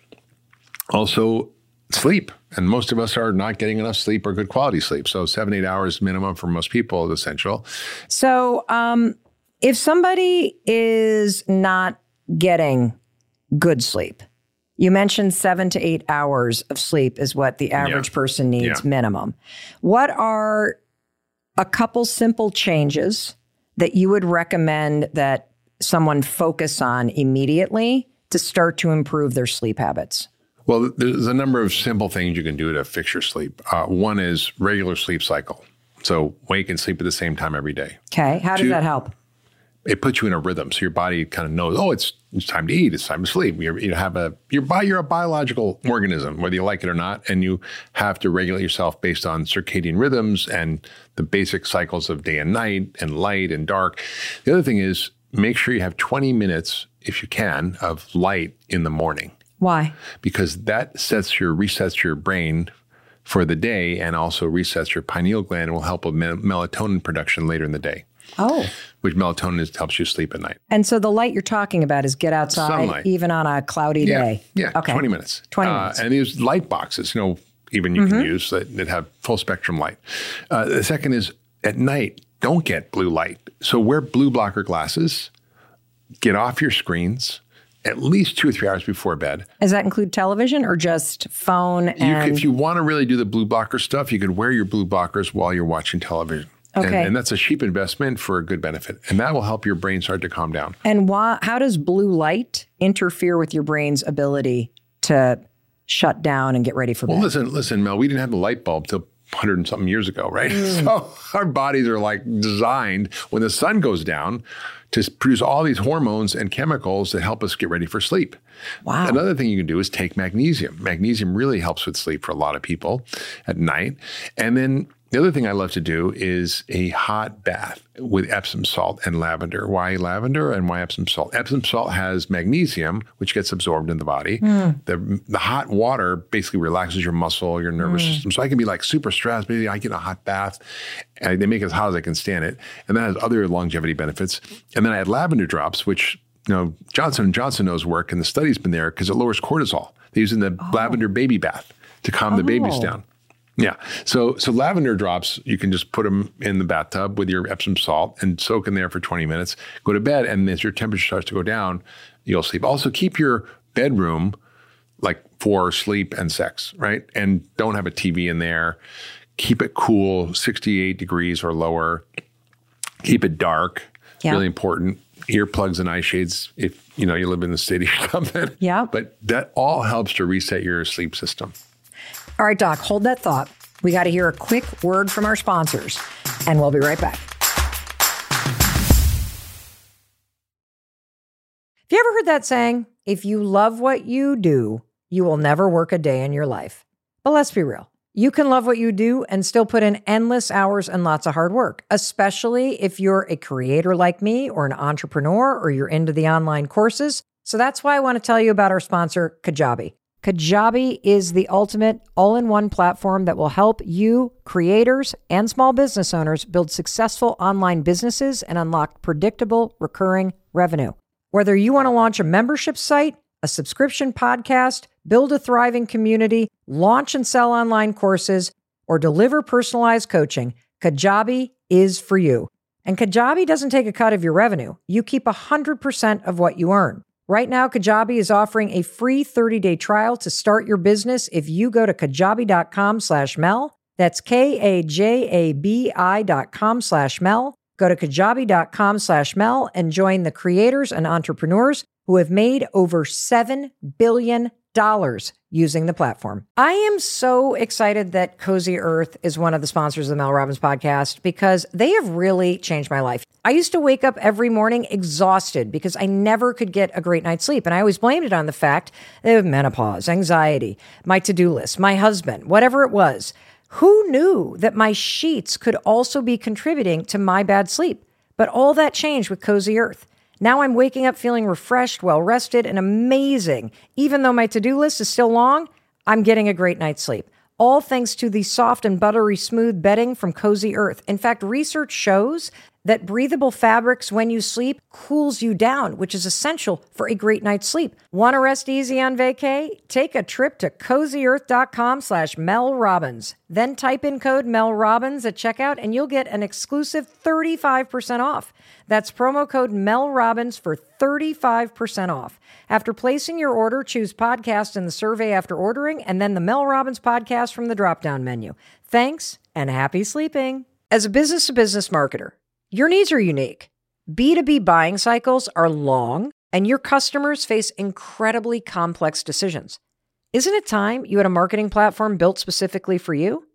also sleep. And most of us are not getting enough sleep or good quality sleep. So seven, eight hours minimum for most people is essential. So, um, if somebody is not getting good sleep, you mentioned seven to eight hours of sleep is what the average person needs Yeah. minimum. What are a couple simple changes that you would recommend that someone focus on immediately to start to improve their sleep habits? Well, there's a number of simple things you can do to fix your sleep. Uh, one is regular sleep cycle. So wake and sleep at the same time every day. Okay. How does Two- that help? It puts you in a rhythm, so your body kind of knows. Oh, it's it's time to eat. It's time to sleep. You're, you have a you're bi- you're a biological organism, whether you like it or not, and you have to regulate yourself based on circadian rhythms and the basic cycles of day and night and light and dark. The other thing is make sure you have 20 minutes, if you can, of light in the morning Why? because that sets your resets your brain for the day and also resets your pineal gland and will help with me- melatonin production later in the day, Oh. which melatonin is, helps you sleep at night. And so the light you're talking about is get outside Sunlight. even on a cloudy Yeah, day. yeah, Okay. 20 minutes. 20 Uh, minutes. Mm-hmm. and these light boxes, you know, even you can use that, that have full spectrum light. Uh, the second is at night, don't get blue light. So wear blue blocker glasses, get off your screens at least two or three hours before bed. Does that include television or just phone You and could, if you want to really do the blue blocker stuff, you could wear your blue blockers while you're watching television. And, Okay. and that's a cheap investment for a good benefit. And that will help your brain start to calm down. and why how does blue light interfere with your brain's ability to shut down and get ready for Well, bed? listen, listen, Mel, we didn't have the light bulb till 100 and something years ago, right? Mm. So our bodies are like designed when the sun goes down to produce all these hormones and chemicals that help us get ready for sleep. Wow. Another thing you can do is take magnesium. Magnesium really helps with sleep for a lot of people at night. And then The other thing I love to do is a hot bath with Epsom salt and lavender. Why lavender and why Epsom salt? Epsom salt has magnesium, which gets absorbed in the body. Mm. The, the hot water basically relaxes your muscle, your nervous mm. system. So I can be like super stressed. Maybe I get a hot bath. And they make it as hot as I can stand it. And that has other longevity benefits. And then I add lavender drops, which you know Johnson & Johnson knows work, and the study's been there because it lowers cortisol. They use in the oh. lavender baby bath to calm oh. the babies oh. down. Yeah. So so lavender drops, you can just put them in the bathtub with your Epsom salt and soak in there for 20 minutes. Go to bed, and as your temperature starts to go down, you'll sleep. Also, keep your bedroom like for sleep and sex, right? And don't have a TV in there. Keep it cool, 68 degrees or lower. Keep it dark. Yeah. Really important. Earplugs and eye shades if you know you live in the city or something. Yeah. But that all helps to reset your sleep system. All right, Doc, hold that thought. We got to hear a quick word from our sponsors, and we'll be right back. Have you ever heard that saying? If you love what you do, you will never work a day in your life. But let's be real. You can love what you do and still put in endless hours and lots of hard work, especially if you're a creator like me or an entrepreneur or you're into the online courses. So that's why I want to tell you about our sponsor, Kajabi. Kajabi is the ultimate all in one platform that will help you, creators and small business owners, build successful online businesses and unlock predictable, recurring revenue. Whether you want to launch a membership site, a subscription podcast, build a thriving community, launch and sell online courses, or deliver personalized coaching, Kajabi is for you. And Kajabi doesn't take a cut of your revenue. You keep 100% of what you earn. Right now, Kajabi is offering a free 30-day trial to start your business if you go to kajabi.com slash Mel. That's K-A-J-A-B-I dot com slash Mel. Go to kajabi.com slash Mel and join the creators and entrepreneurs who have made over $7 billion using the platform. I am so excited that Cozy Earth is one of the sponsors of the Mel Robbins podcast because they have really changed my life. I used to wake up every morning exhausted because I never could get a great night's sleep. And I always blamed it on the fact of menopause, anxiety, my to do list, my husband, whatever it was. Who knew that my sheets could also be contributing to my bad sleep? But all that changed with Cozy Earth. Now I'm waking up feeling refreshed, well rested, and amazing. Even though my to do list is still long, I'm getting a great night's sleep. All thanks to the soft and buttery smooth bedding from Cozy Earth. In fact, research shows that breathable fabrics when you sleep cools you down, which is essential for a great night's sleep. Want to rest easy on vacay? Take a trip to cozyearth.com slash Mel Robbins. Then type in code Mel Robbins at checkout and you'll get an exclusive 35% off. That's promo code Mel Robbins for 35% off. After placing your order, choose podcast in the survey after ordering and then the Mel Robbins podcast from the drop down menu. Thanks and happy sleeping. As a business to business marketer, your needs are unique. B2B buying cycles are long, and your customers face incredibly complex decisions. Isn't it time you had a marketing platform built specifically for you?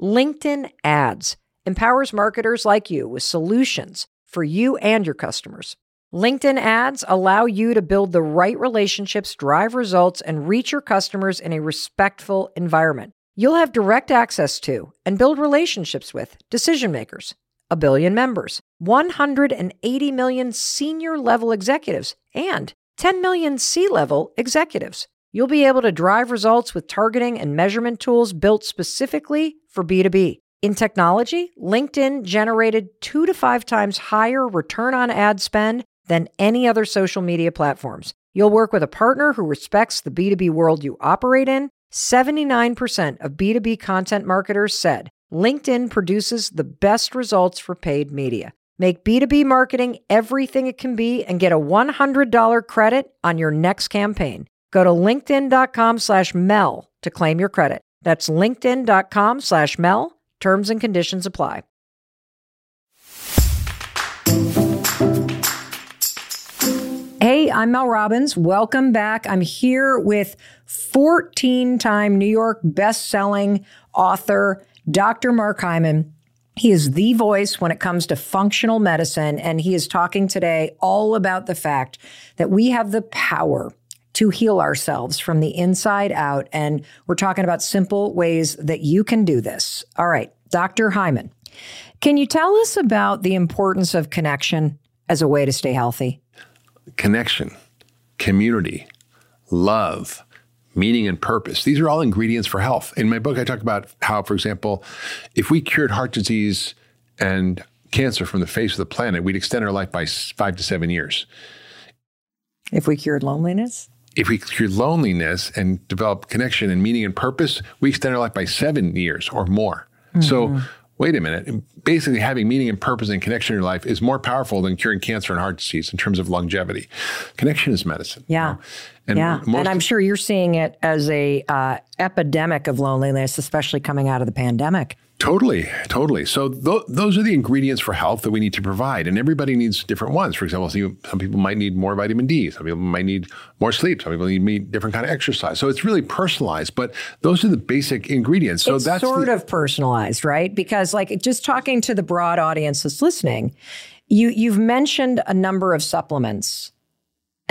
LinkedIn Ads empowers marketers like you with solutions for you and your customers. LinkedIn ads allow you to build the right relationships, drive results, and reach your customers in a respectful environment. You'll have direct access to and build relationships with decision makers a billion members, 180 million senior level executives, and 10 million C level executives. You'll be able to drive results with targeting and measurement tools built specifically for B2B. In technology, LinkedIn generated two to five times higher return on ad spend than any other social media platforms. You'll work with a partner who respects the B2B world you operate in. 79% of B2B content marketers said LinkedIn produces the best results for paid media. Make B2B marketing everything it can be and get a $100 credit on your next campaign. Go to linkedin.com slash Mel to claim your credit. That's linkedin.com slash Mel. Terms and conditions apply. Hey, I'm Mel Robbins. Welcome back. I'm here with 14 time New York best-selling author Dr. Mark Hyman. He is the voice when it comes to functional medicine, and he is talking today all about the fact that we have the power to heal ourselves from the inside out. And we're talking about simple ways that you can do this. All right. Dr. Hyman, can you tell us about the importance of connection as a way to stay healthy? Connection, community, love, meaning and purpose. These are all ingredients for health. In my book, I talk about how, for example, if we cured heart disease and cancer from the face of the planet, we'd extend our life by five to seven years. If we cured loneliness? If we cure loneliness and develop connection and meaning and purpose, we extend our life by seven years or more. Mm-hmm. So wait a minute. Basically, having meaning and purpose and connection in your life is more powerful than curing cancer and heart disease in terms of longevity. Connection is medicine. Yeah. You know? And yeah. and I'm sure you're seeing it as a uh, epidemic of loneliness, especially coming out of the pandemic. Totally, totally. So th- those are the ingredients for health that we need to provide, and everybody needs different ones. For example, some people might need more vitamin D, some people might need more sleep, some people need different kind of exercise. So it's really personalized, but those are the basic ingredients. So it's that's sort the- of personalized, right? Because like just talking to the broad audience that's listening, you you've mentioned a number of supplements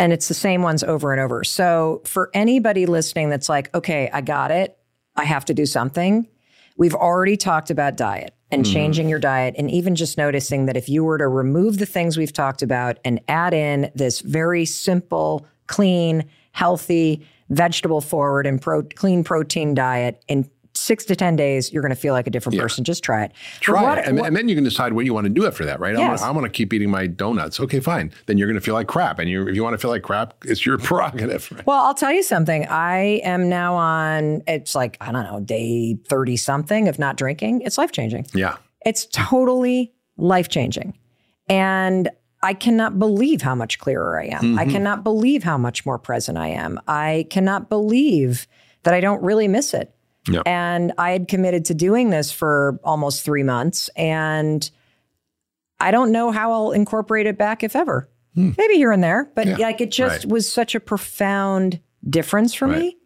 and it's the same ones over and over. So for anybody listening that's like, okay, I got it, I have to do something. We've already talked about diet and mm changing your diet, and even just noticing that if you were to remove the things we've talked about and add in this very simple, clean, healthy, vegetable forward and pro- clean protein diet in six to 10 days, you're going to feel like a different yeah. person. Just try it. Try what, it. And, what, and, then you can decide what you want to do after that, right? Yes. I want to keep eating my donuts. Okay, fine. Then you're going to feel like crap. And you, if you want to feel like crap, it's your prerogative. Right? Well, I'll tell you something. I am now on, it's like, I don't know, day 30 something of not drinking. It's life changing. Yeah. It's totally life changing. And I cannot believe how much clearer I am. Mm-hmm. I cannot believe how much more present I am. I cannot believe that I don't really miss it. Yep. And I had committed to doing this for almost three months. And I don't know how I'll incorporate it back, if ever. Hmm. Maybe here and there. But yeah. like it just right. was such a profound difference for right. me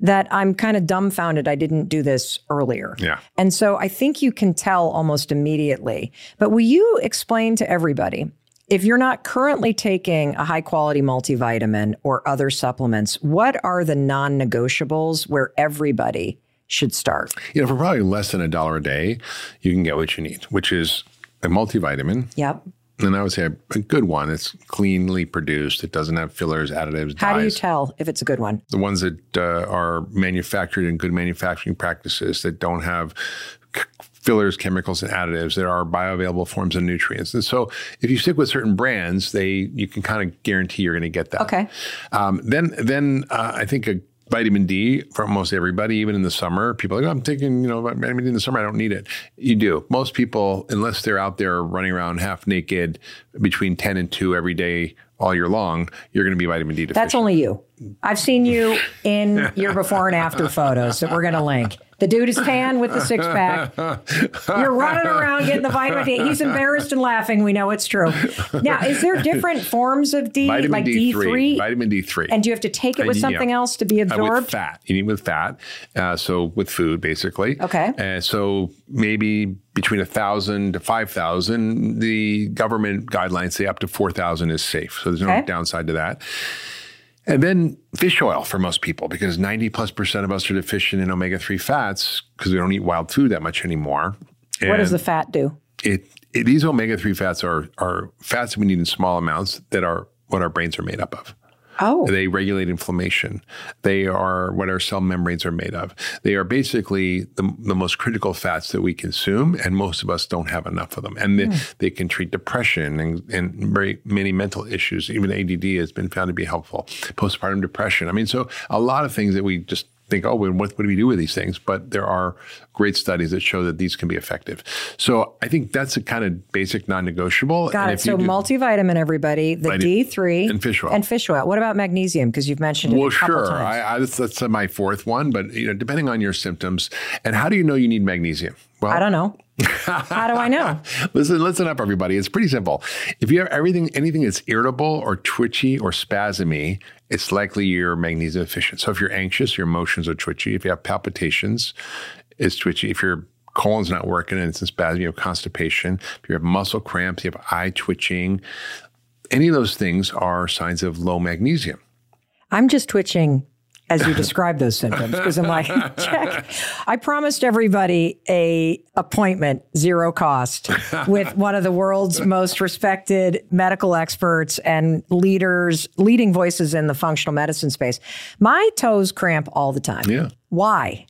that I'm kind of dumbfounded I didn't do this earlier. Yeah. And so I think you can tell almost immediately. But will you explain to everybody if you're not currently taking a high quality multivitamin or other supplements, what are the non negotiables where everybody should start? You know, for probably less than a dollar a day, you can get what you need, which is a multivitamin. Yep. And I would say a, a good one. It's cleanly produced. It doesn't have fillers, additives. How dyes. do you tell if it's a good one? The ones that uh, are manufactured in good manufacturing practices that don't have fillers, chemicals, and additives that are bioavailable forms of nutrients. And so, if you stick with certain brands, they you can kind of guarantee you're going to get that. Okay. Um, then, then uh, I think a vitamin D for almost everybody, even in the summer. People are like, oh, I'm taking, you know, vitamin D in the summer. I don't need it. You do. Most people, unless they're out there running around half naked between 10 and 2 every day all year long, you're going to be vitamin D deficient. That's only you. I've seen you in your before and after photos that we're going to link. The dude is tan with the six pack. You're running around getting the vitamin D. He's embarrassed and laughing. We know it's true. Now, is there different forms of D, vitamin like D3, D3? Vitamin D3. And do you have to take it with something yeah. else to be absorbed? Uh, with fat. You need with fat. Uh, so with food, basically. Okay. And uh, so maybe between a thousand to five thousand. The government guidelines say up to four thousand is safe. So there's no okay. downside to that. And then fish oil for most people, because 90 plus percent of us are deficient in omega 3 fats because we don't eat wild food that much anymore. And what does the fat do? It, it, these omega 3 fats are, are fats we need in small amounts that are what our brains are made up of. Oh. They regulate inflammation. They are what our cell membranes are made of. They are basically the, the most critical fats that we consume, and most of us don't have enough of them. And mm. they, hmm. they, can treat depression and, and very many mental issues. Even ADD has been found to be helpful. Postpartum depression. I mean, so a lot of things that we just think, oh, what, what do we do with these things? But there are great studies that show that these can be effective. So I think that's a kind of basic non-negotiable. Got and it. So do, multivitamin, everybody, the D three and fish oil and fish oil. What about magnesium? Because you've mentioned it. Well, sure. I, I, that's, that's my fourth one. But you know, depending on your symptoms, and how do you know you need magnesium? Well, I don't know. How do I know? listen, listen up, everybody. It's pretty simple. If you have everything, anything that's irritable or twitchy or spasmy, it's likely you're magnesium deficient. So if you're anxious, your emotions are twitchy. If you have palpitations, it's twitchy. If your colon's not working and it's in spasm, you have constipation. If you have muscle cramps, you have eye twitching. Any of those things are signs of low magnesium. I'm just twitching as you describe those symptoms because I'm like, check. I promised everybody a appointment, zero cost, with one of the world's most respected medical experts and leaders, leading voices in the functional medicine space. My toes cramp all the time. Yeah. Why?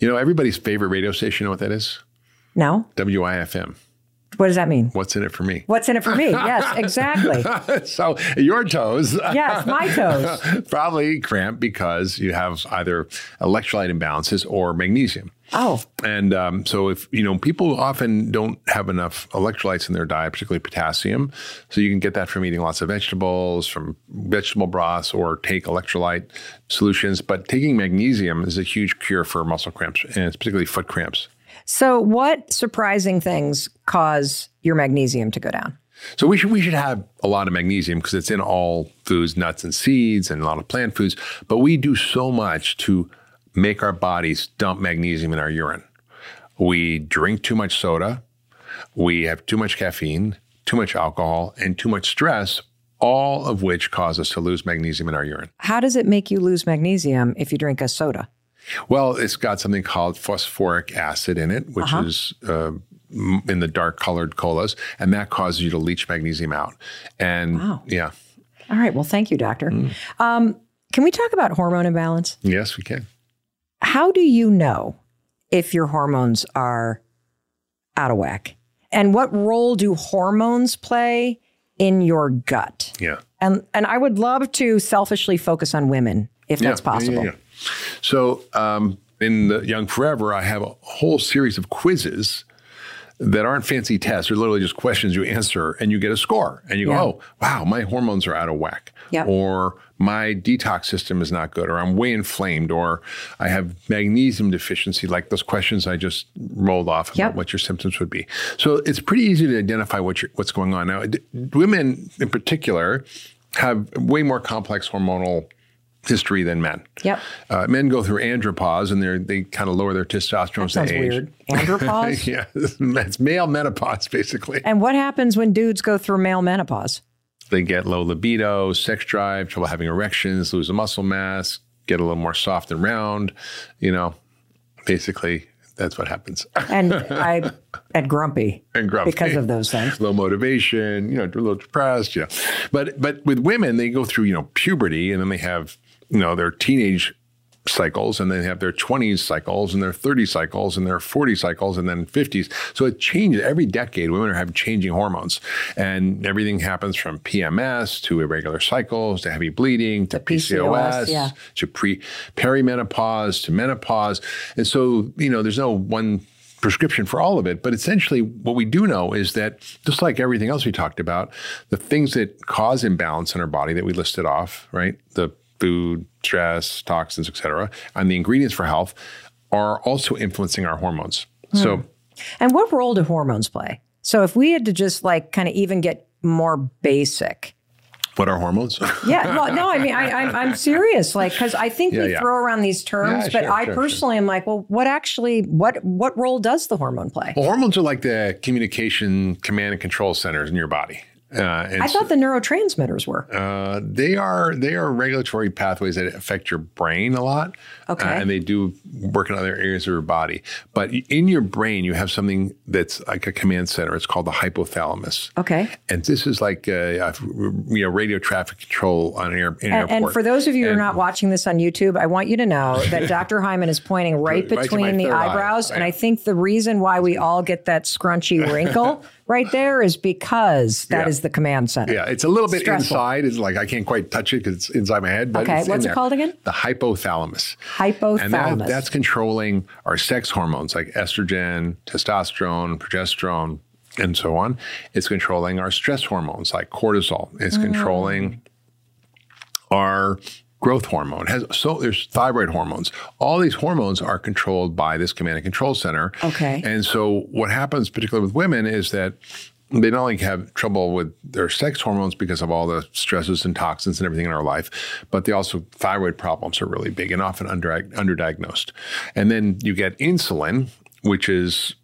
You know, everybody's favorite radio station, you know what that is? No. WIFM. What does that mean? What's in it for me? What's in it for me? Yes, exactly. so your toes. Yes, my toes. probably cramp because you have either electrolyte imbalances or magnesium. Oh. And um, so, if you know, people often don't have enough electrolytes in their diet, particularly potassium. So you can get that from eating lots of vegetables, from vegetable broths, or take electrolyte solutions. But taking magnesium is a huge cure for muscle cramps, and it's particularly foot cramps. So, what surprising things cause your magnesium to go down? So we should we should have a lot of magnesium because it's in all foods, nuts and seeds, and a lot of plant foods. But we do so much to make our bodies dump magnesium in our urine. We drink too much soda, we have too much caffeine, too much alcohol, and too much stress. All of which cause us to lose magnesium in our urine. How does it make you lose magnesium if you drink a soda? Well, it's got something called phosphoric acid in it, which uh-huh. is uh, in the dark colored colas, and that causes you to leach magnesium out. And wow. yeah. All right. Well, thank you, doctor. Mm. Um, can we talk about hormone imbalance? Yes, we can. How do you know if your hormones are out of whack? And what role do hormones play in your gut? Yeah. And and I would love to selfishly focus on women if yeah, that's possible. Yeah, yeah, so um, in the Young Forever, I have a whole series of quizzes that aren't fancy tests. They're literally just questions you answer and you get a score. And you go, oh, wow, my hormones are out of whack. Yep. Or my detox system is not good. Or I'm way inflamed. Or I have magnesium deficiency, like those questions I just rolled off about yep. what your symptoms would be. So it's pretty easy to identify what what's going on. Now, women in particular have way more complex hormonal history than men. Yep. Uh, men go through andropause and they they kind of lower their testosterone that sounds age. weird. Andropause? yeah, it's male menopause basically. And what happens when dudes go through male menopause? They get low libido, sex drive, trouble having erections, lose a muscle mass, get a little more soft and round. You know, basically that's what happens. and I and grumpy. And grumpy. Because of those things. Low motivation, you know, a little depressed, yeah. But but with women, they go through, you know, puberty and then they have you know, their teenage cycles and they have their 20s cycles and their 30 cycles and their 40 cycles and then 50s. So it changes every decade. Women are having changing hormones and everything happens from PMS to irregular cycles to heavy bleeding to PCOS, PCOS yeah. to pre perimenopause to menopause. And so, you know, there's no one prescription for all of it. But essentially, what we do know is that just like everything else we talked about, the things that cause imbalance in our body that we listed off, right? The food, stress, toxins, etc., and the ingredients for health are also influencing our hormones. Hmm. So, and what role do hormones play? So, if we had to just like kind of even get more basic, what are hormones? yeah, well, no, I mean, I, am serious, like, because I think yeah, we yeah. throw around these terms, yeah, but sure, I sure, personally sure. am like, well, what actually, what what role does the hormone play? Well, hormones are like the communication command and control centers in your body. Uh, I thought the neurotransmitters were. Uh, they are they are regulatory pathways that affect your brain a lot. Uh, okay. Uh, and they do work in other areas of your body. But in your brain, you have something that's like a command center. It's called the hypothalamus. Okay. And this is like a, you know radio traffic control on an, air, an and, airport. And for those of you and, who are not watching this on YouTube, I want you to know that Dr. Hyman is pointing right, right between the eyebrows. Eye. And I think the reason why we all get that scrunchy wrinkle right there is because that yeah. is the command center. Yeah, it's a little bit Stressful. inside. It's like I can't quite touch it because it's inside my head. But okay, what's it called again? The hypothalamus. Hypothalamus. And that, that's controlling our sex hormones like estrogen, testosterone, progesterone, and so on. It's controlling our stress hormones like cortisol. It's mm. controlling our growth hormone has so there's thyroid hormones all these hormones are controlled by this command and control center okay and so what happens particularly with women is that they not only have trouble with their sex hormones because of all the stresses and toxins and everything in our life, but they also thyroid problems are really big and often under, underdiagnosed. And then you get insulin, which is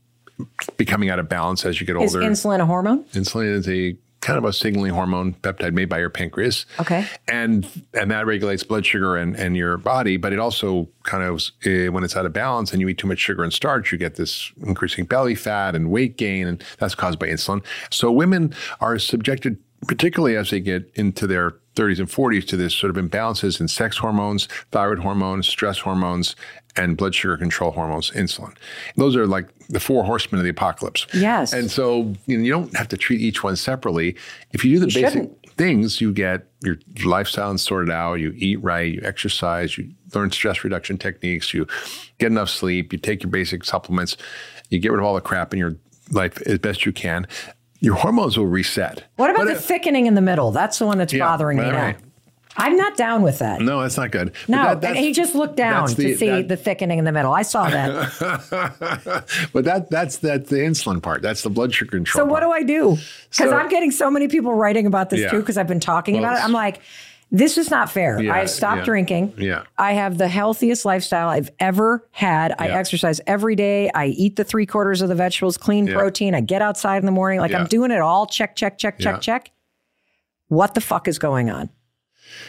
becoming out of balance as you get older. Is insulin a hormone? Insulin is a kind of a signaling hormone peptide made by your pancreas. Okay. And and that regulates blood sugar and, and your body, but it also kind of uh, when it's out of balance and you eat too much sugar and starch, you get this increasing belly fat and weight gain, and that's caused by insulin. So women are subjected, particularly as they get into their 30s and 40s, to this sort of imbalances in sex hormones, thyroid hormones, stress hormones, and blood sugar control hormones, insulin. Those are like the four horsemen of the apocalypse. Yes. And so you, know, you don't have to treat each one separately. If you do the You basic shouldn't. things, you get your lifestyle sorted out, you eat right, you exercise, you learn stress reduction techniques, you get enough sleep, you take your basic supplements, you get rid of all the crap in your life as best you can. Your hormones will reset. What about But the it- thickening in the middle? That's the one that's Yeah, bothering me right, now. I'm not down with that. No, that's not good. No, that- and he just looked down that's to the- see that- the thickening in the middle. I saw that. but that that's that's the insulin part. That's the blood sugar control. so what do I do? Because So- I'm getting so many people writing about this Yeah. too. Because I've been talking Well, about it. I'm like, this is not fair. Yeah, I've stopped yeah, drinking. yeah. I have the healthiest lifestyle I've ever had. I Yeah. exercise every day. I eat the three quarters of the vegetables, clean protein. I get outside in the morning. Like. I'm doing it all. Check, check, check, check, check. What the fuck is going on?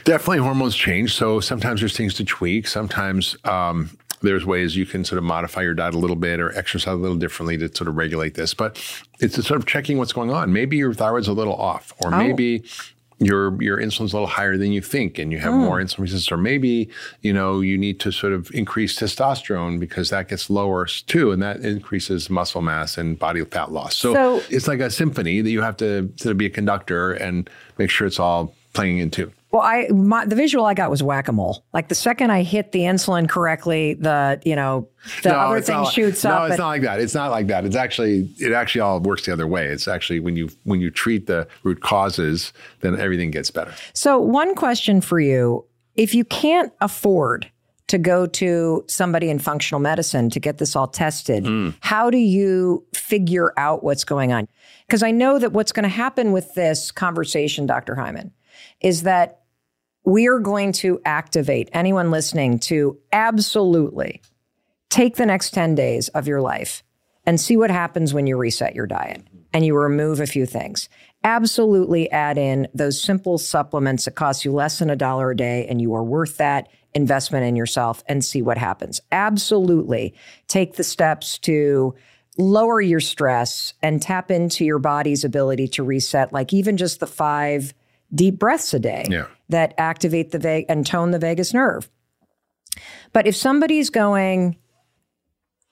Definitely hormones change. So sometimes there's things to tweak. Sometimes um, there's ways you can sort of modify your diet a little bit or exercise a little differently to sort of regulate this. But it's sort of checking what's going on. Maybe your thyroid's a little off, or Oh. maybe your your insulin's a little higher than you think and you have Hmm. more insulin resistance or maybe you know you need to sort of increase testosterone because that gets lower too and that increases muscle mass and body fat loss so, So- it's like a symphony that you have to sort of be a conductor and make sure it's all playing into? Well, I my, the visual I got was whack a mole. Like the second I hit the insulin correctly, the you know the other thing not, shoots no, up. No, it's and- not like that. It's not like that. It's actually it actually all works the other way. It's actually when you when you treat the root causes, then everything gets better. So, one question for you if you can't afford to go to somebody in functional medicine to get this all tested, Hmm. how do you figure out what's going on? Because I know that what's going to happen with this conversation, Dr. Hyman, is that we are going to activate anyone listening to absolutely take the next 10 days of your life and see what happens when you reset your diet and you remove a few things. Absolutely add in those simple supplements that cost you less than a dollar a day and you are worth that investment in yourself and see what happens. Absolutely take the steps to lower your stress and tap into your body's ability to reset, like even just the five deep breaths a day Yeah. that activate the vague and tone the vagus nerve. But if somebody's going,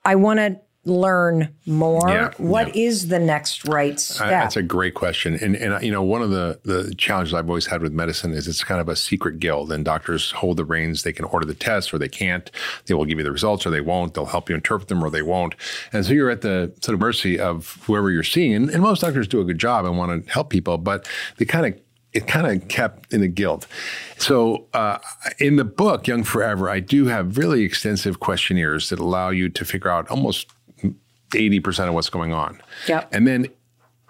I want to learn more, Yeah, what is the next right I- step? That's a great question. And and you know, one of the the challenges I've always had with medicine is it's kind of a secret guild and doctors hold the reins. They can order the tests or they can't. They will give you the results or they won't. They'll help you interpret them or they won't. And so you're at the sort of mercy of whoever you're seeing. And, and most doctors do a good job and want to help people, but they kind of it kind of kept in the guilt. So uh, in the book, Young Forever, I do have really extensive questionnaires that allow you to figure out almost 80% of what's going on. Yep. And then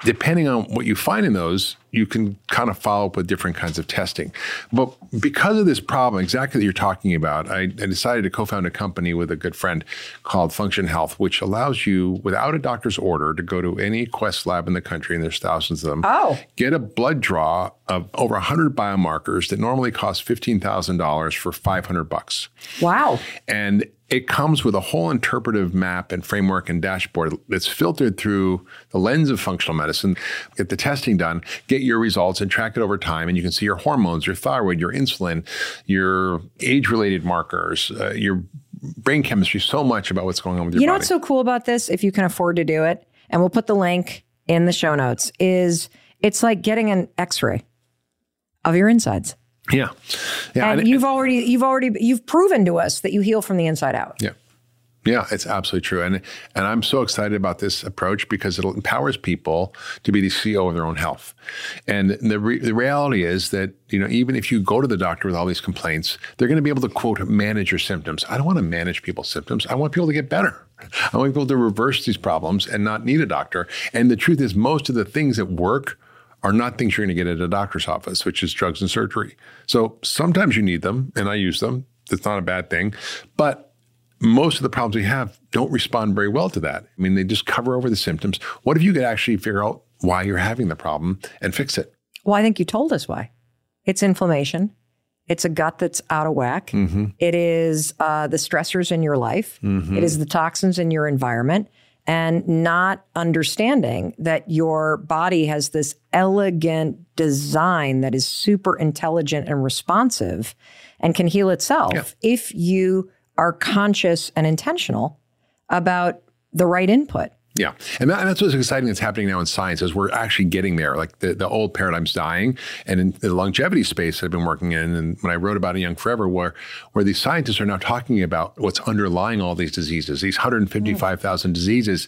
depending on what you find in those, you can kind of follow up with different kinds of testing. But because of this problem, exactly that you're talking about, I, I decided to co-found a company with a good friend called Function Health, which allows you, without a doctor's order, to go to any Quest lab in the country, and there's thousands of them. Oh. Get a blood draw of over 100 biomarkers that normally cost $15,000 for 500 bucks. wow. And it comes with a whole interpretive map and framework and dashboard that's filtered through the lens of functional medicine. Get the testing done, get your results, and track it over time. And you can see your hormones, your thyroid, your insulin, your age related markers, uh, your brain chemistry, so much about what's going on with your You know body. what's so cool about this, if you can afford to do it, and we'll put the link in the show notes, is it's like getting an x ray of your insides. Yeah. Yeah. And and- you've already you've already you've proven to us that you heal from the inside out. Yeah. Yeah, it's absolutely true. And and I'm so excited about this approach because it empowers people to be the CEO of their own health. And the re- the reality is that, you know, even if you go to the doctor with all these complaints, they're going to be able to quote manage your symptoms. I don't want to manage people's symptoms. I want people to get better. I want people to reverse these problems and not need a doctor. And the truth is most of the things that work are not things you're going to get at a doctor's office, which is drugs and surgery. So sometimes you need them, and I use them. That's not a bad thing. But most of the problems we have don't respond very well to that. I mean, they just cover over the symptoms. What if you could actually figure out why you're having the problem and fix it. Well, I think you told us why. It's inflammation. It's a gut that's out of whack. It is uh, the stressors in your life. It is the toxins in your environment, and not understanding that your body has this elegant design that is super intelligent and responsive and can heal itself if you are conscious and intentional about the right input. Yeah, and, that, and that's what's exciting that's happening now in science is we're actually getting there. Like the, the old paradigm's dying, and in the longevity space I've been working in, and when I wrote about in Young Forever, where where these scientists are now talking about what's underlying all these diseases, these 155,000 diseases.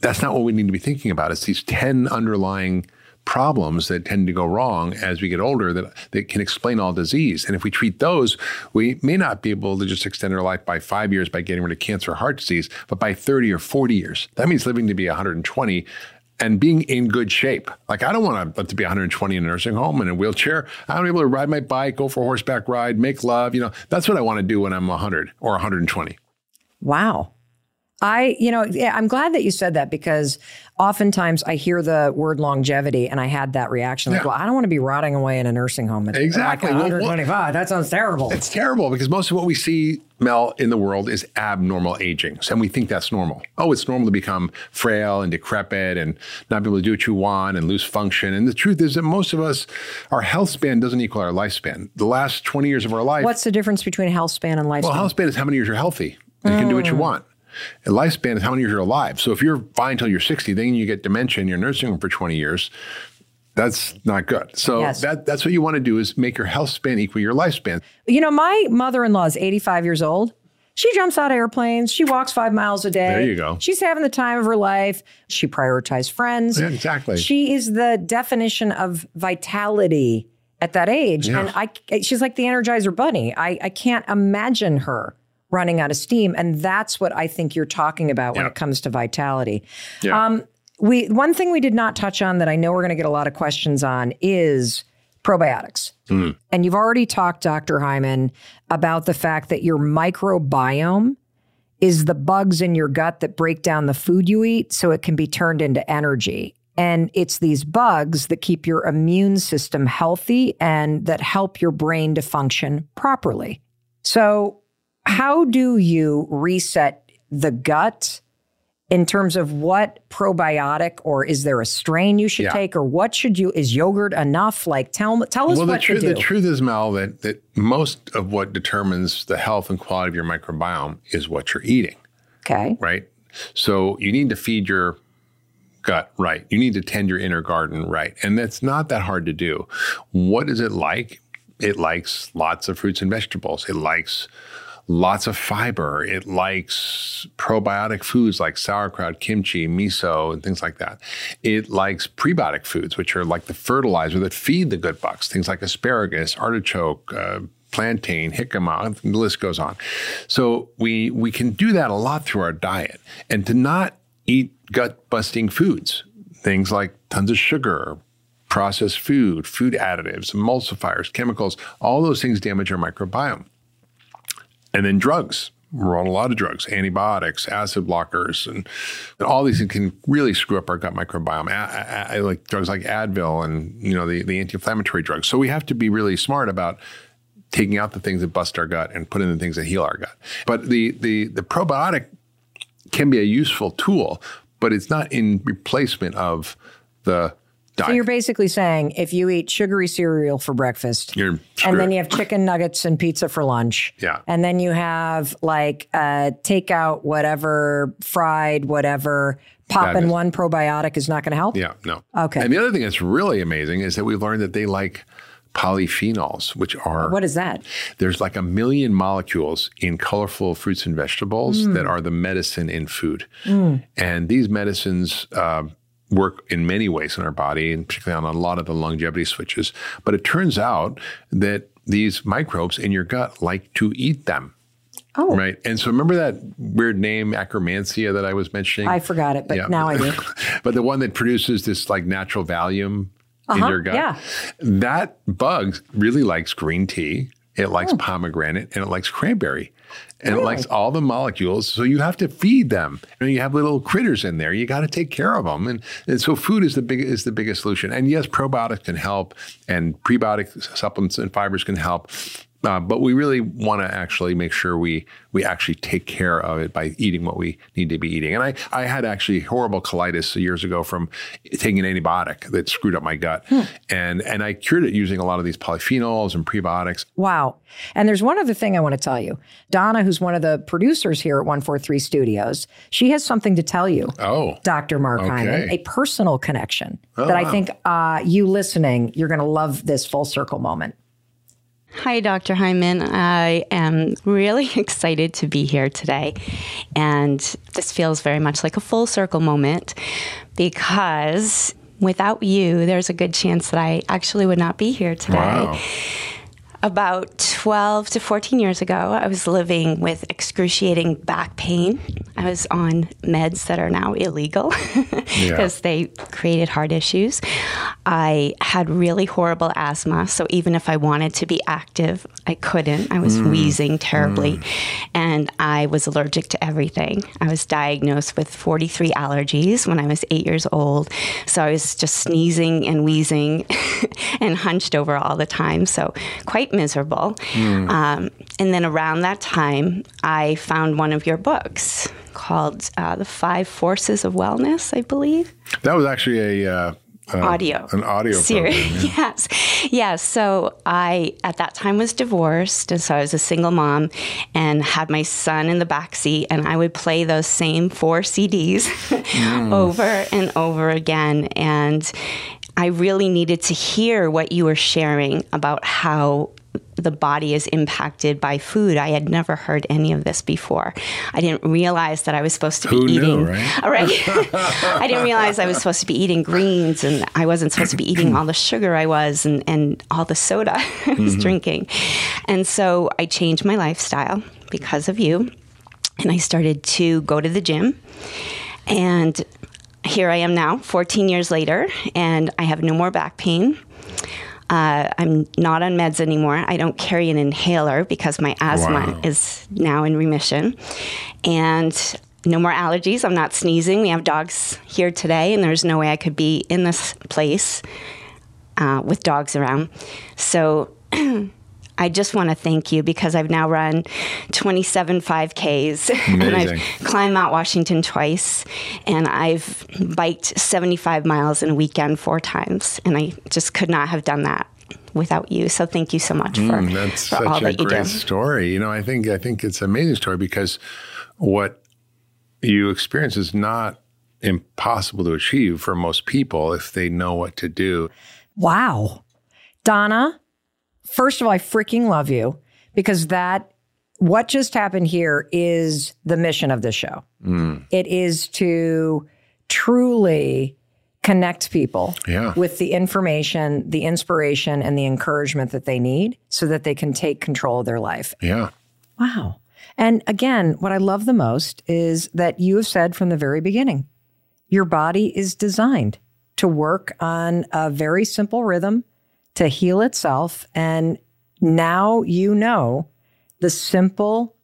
That's not what we need to be thinking about. It's these 10 underlying problems that tend to go wrong as we get older that, that can explain all disease. And if we treat those, we may not be able to just extend our life by five years by getting rid of cancer or heart disease, but by 30 or 40 years. That means living to be 120 and being in good shape. Like I don't want to live to be 120 in a nursing home in a wheelchair. I want to be able to ride my bike, go for a horseback ride, make love. You know, that's what I want to do when I'm 100 or 120. Wow. I, you know, yeah, I'm glad that you said that because oftentimes I hear the word longevity and I had that reaction like, Yeah. well, I don't want to be rotting away in a nursing home at Exactly. like Well, what- 125. that sounds terrible. It's terrible because most of what we see, Mel, in the world is abnormal aging. So, and we think that's normal. Oh, it's normal to become frail and decrepit and not be able to do what you want and lose function. And the truth is that most of us, our health span doesn't equal our lifespan. The last 20 years of our life, What's the difference between health span and lifespan? well, health span is how many years you're healthy and you can do what you mm. want. And lifespan is how many years you're alive. So if you're fine until you're 60, then you get dementia and you're nursing home for 20 years. That's not good. So Yes. that, that's what you want to do is make your health span equal your lifespan. you know, my mother in law is 85 years old. She jumps out of airplanes. She walks five miles a day. There you go. She's having the time of her life. She prioritizes friends. Yeah, exactly. She is the definition of vitality at that age. Yeah. And I, she's like the Energizer Bunny. I, I can't imagine her running out of steam. And that's what I think you're talking about when it comes to vitality. Yeah. Um, we one thing we did not touch on that I know we're going to get a lot of questions on is probiotics. And you've already talked, Dr. Hyman, about the fact that your microbiome is the bugs in your gut that break down the food you eat so it can be turned into energy. And it's these bugs that keep your immune system healthy and that help your brain to function properly. So, how do you reset the gut in terms of what probiotic or is there a strain you should Yeah. take or what should you is yogurt enough like tell tell us well, the truth, to do the truth is, Mel, that, that most of what determines the health and quality of your microbiome is what you're eating, okay right? So you need to feed your gut right. You need to tend your inner garden right. And that's not that hard to do. What is it like? It likes lots of fruits and vegetables. It likes lots of fiber. It likes probiotic foods like sauerkraut, kimchi, miso, and things like that. It likes prebiotic foods, which are like the fertilizer that feed the good bugs, things like asparagus, artichoke, uh, plantain, jicama, the list goes on. So we we can do that a lot through our diet, and to not eat gut busting foods, things like tons of sugar. Processed food, food additives, emulsifiers, chemicals, all those things damage our microbiome. And then drugs. We're on a lot of drugs, antibiotics, acid blockers, and, and all these things can really screw up our gut microbiome. Like drugs like Advil and you know the, the anti-inflammatory drugs. So we have to be really smart about taking out the things that bust our gut and put in the things that heal our gut. But the the the probiotic can be a useful tool, but it's not in replacement of the. So you're basically saying if you eat sugary cereal for breakfast You're and then you have chicken nuggets and pizza for lunch Yeah. and then you have like uh takeout whatever fried whatever popping Madness. one probiotic is not going to help Yeah, no. Okay. And the other thing that's really amazing is that we've learned that they like polyphenols, which are what is that there's like a million molecules in colorful fruits and vegetables Mm. that are the medicine in food. And these medicines uh, work in many ways in our body, and particularly on a lot of the longevity switches. But it turns out that these microbes in your gut like to eat them. Oh. Right. And so remember that weird name, Akkermansia, that I was mentioning? I forgot it, but now I do. but the one that produces this like natural Valium in Uh-huh, your gut. yeah. That bug really likes green tea. It likes Oh. pomegranate and it likes cranberry. And it likes all the molecules. So you have to feed them. You, know, you have little critters in there. You got to take care of them. And, and so food is the big is the biggest solution. And yes, probiotics can help, and prebiotic supplements and fibers can help. Uh, but we really want to actually make sure we we actually take care of it by eating what we need to be eating. And I, I had actually horrible colitis years ago from taking an antibiotic that screwed up my gut. Hmm. And and I cured it using a lot of these polyphenols and prebiotics. Wow. And there's one other thing I want to tell you. Donna, who's one of the producers here at 143 Studios, she has something to tell you. Oh. Dr. Mark okay. Hyman, a personal connection oh, that I wow. think uh, you listening, you're going to love this full circle moment. Hi, Dr. Hyman. I am really excited to be here today. And this feels very much like a full circle moment because without you, there's a good chance that I actually would not be here today. Wow. About 12 to 14 years ago, I was living with excruciating back pain. I was on meds that are now illegal because yeah. they created heart issues. I had really horrible asthma, so even if I wanted to be active, I couldn't. I was mm. wheezing terribly, mm. and I was allergic to everything. I was diagnosed with 43 allergies when I was eight years old, so I was just sneezing and wheezing and hunched over all the time, so quite miserable. Mm. Um, and then around that time, I found one of your books called uh, The Five Forces of Wellness, I believe. That was actually a. Uh uh, audio an audio series. Program, yeah. yes, yes. So I at that time was divorced, and so I was a single mom, and had my son in the back seat, and I would play those same four CDs mm. over and over again, and I really needed to hear what you were sharing about how the body is impacted by food. I had never heard any of this before. I didn't realize that I was supposed to be Who eating. Knew, right? All right. I didn't realize I was supposed to be eating greens and I wasn't supposed to be eating all the sugar I was and, and all the soda I was mm-hmm. drinking. And so I changed my lifestyle because of you. And I started to go to the gym. And here I am now, 14 years later, and I have no more back pain. Uh, I'm not on meds anymore. I don't carry an inhaler because my asthma wow. is now in remission. And no more allergies. I'm not sneezing. We have dogs here today, and there's no way I could be in this place uh, with dogs around. So I just want to thank you because I've now run 27 5Ks and I've climbed Mount Washington twice and I've biked 75 miles in a weekend four times. And I just could not have done that without you. So thank you so much for, mm, that's for such all a that you great do. story. You know, I think I think it's an amazing story because what you experience is not impossible to achieve for most people if they know what to do. Wow. Donna, First of all, I freaking love you because that, what just happened here is the mission of this show. Mm. It is to truly connect people yeah. with the information, the inspiration, and the encouragement that they need so that they can take control of their life. Yeah. Wow. And again, what I love the most is that you have said from the very beginning your body is designed to work on a very simple rhythm to heal itself. And now you know the simple,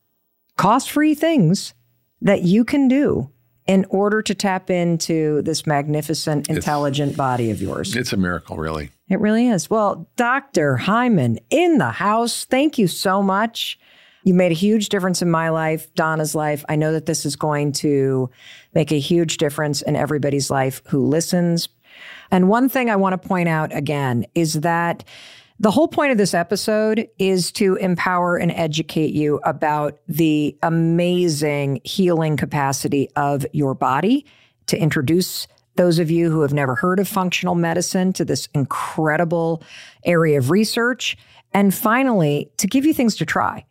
cost free things that you can do in order to tap into this magnificent, intelligent it's, body of yours. It's a miracle, really. It really is. Well, Dr. Hyman in the house, thank you so much. You made a huge difference in my life, Donna's life. I know that this is going to make a huge difference in everybody's life who listens, and one thing I want to point out again is that the whole point of this episode is to empower and educate you about the amazing healing capacity of your body, to introduce those of you who have never heard of functional medicine to this incredible area of research, and finally, to give you things to try.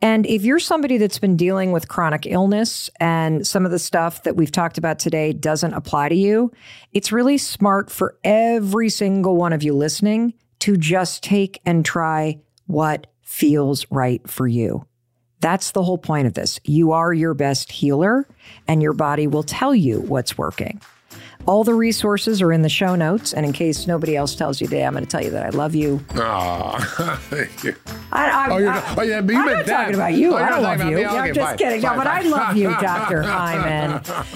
And if you're somebody that's been dealing with chronic illness and some of the stuff that we've talked about today doesn't apply to you, it's really smart for every single one of you listening to just take and try what feels right for you. That's the whole point of this. You are your best healer, and your body will tell you what's working. All the resources are in the show notes. And in case nobody else tells you today, I'm going to tell you that I love you. Aw, thank you. I, I, oh, you're, I, oh, yeah, but you I'm not that. talking about you. Oh, I don't love you. about me. I'm just fine. kidding. No, Fine, but I love you, Dr. Hyman.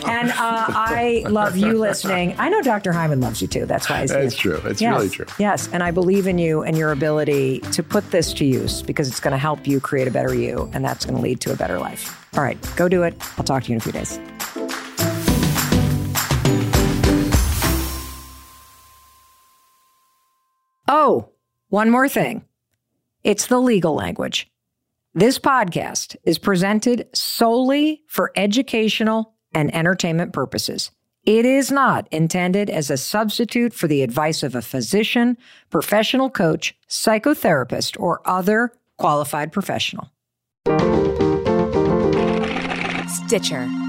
And uh, I love you listening. I know Dr. Hyman loves you too. That's why he's That's here. true. It's Yes, really true. Yes. And I believe in you and your ability to put this to use because it's going to help you create a better you. And that's going to lead to a better life. All right, go do it. I'll talk to you in a few days. Oh, one more thing. It's the legal language. This podcast is presented solely for educational and entertainment purposes. It is not intended as a substitute for the advice of a physician, professional coach, psychotherapist, or other qualified professional. Stitcher.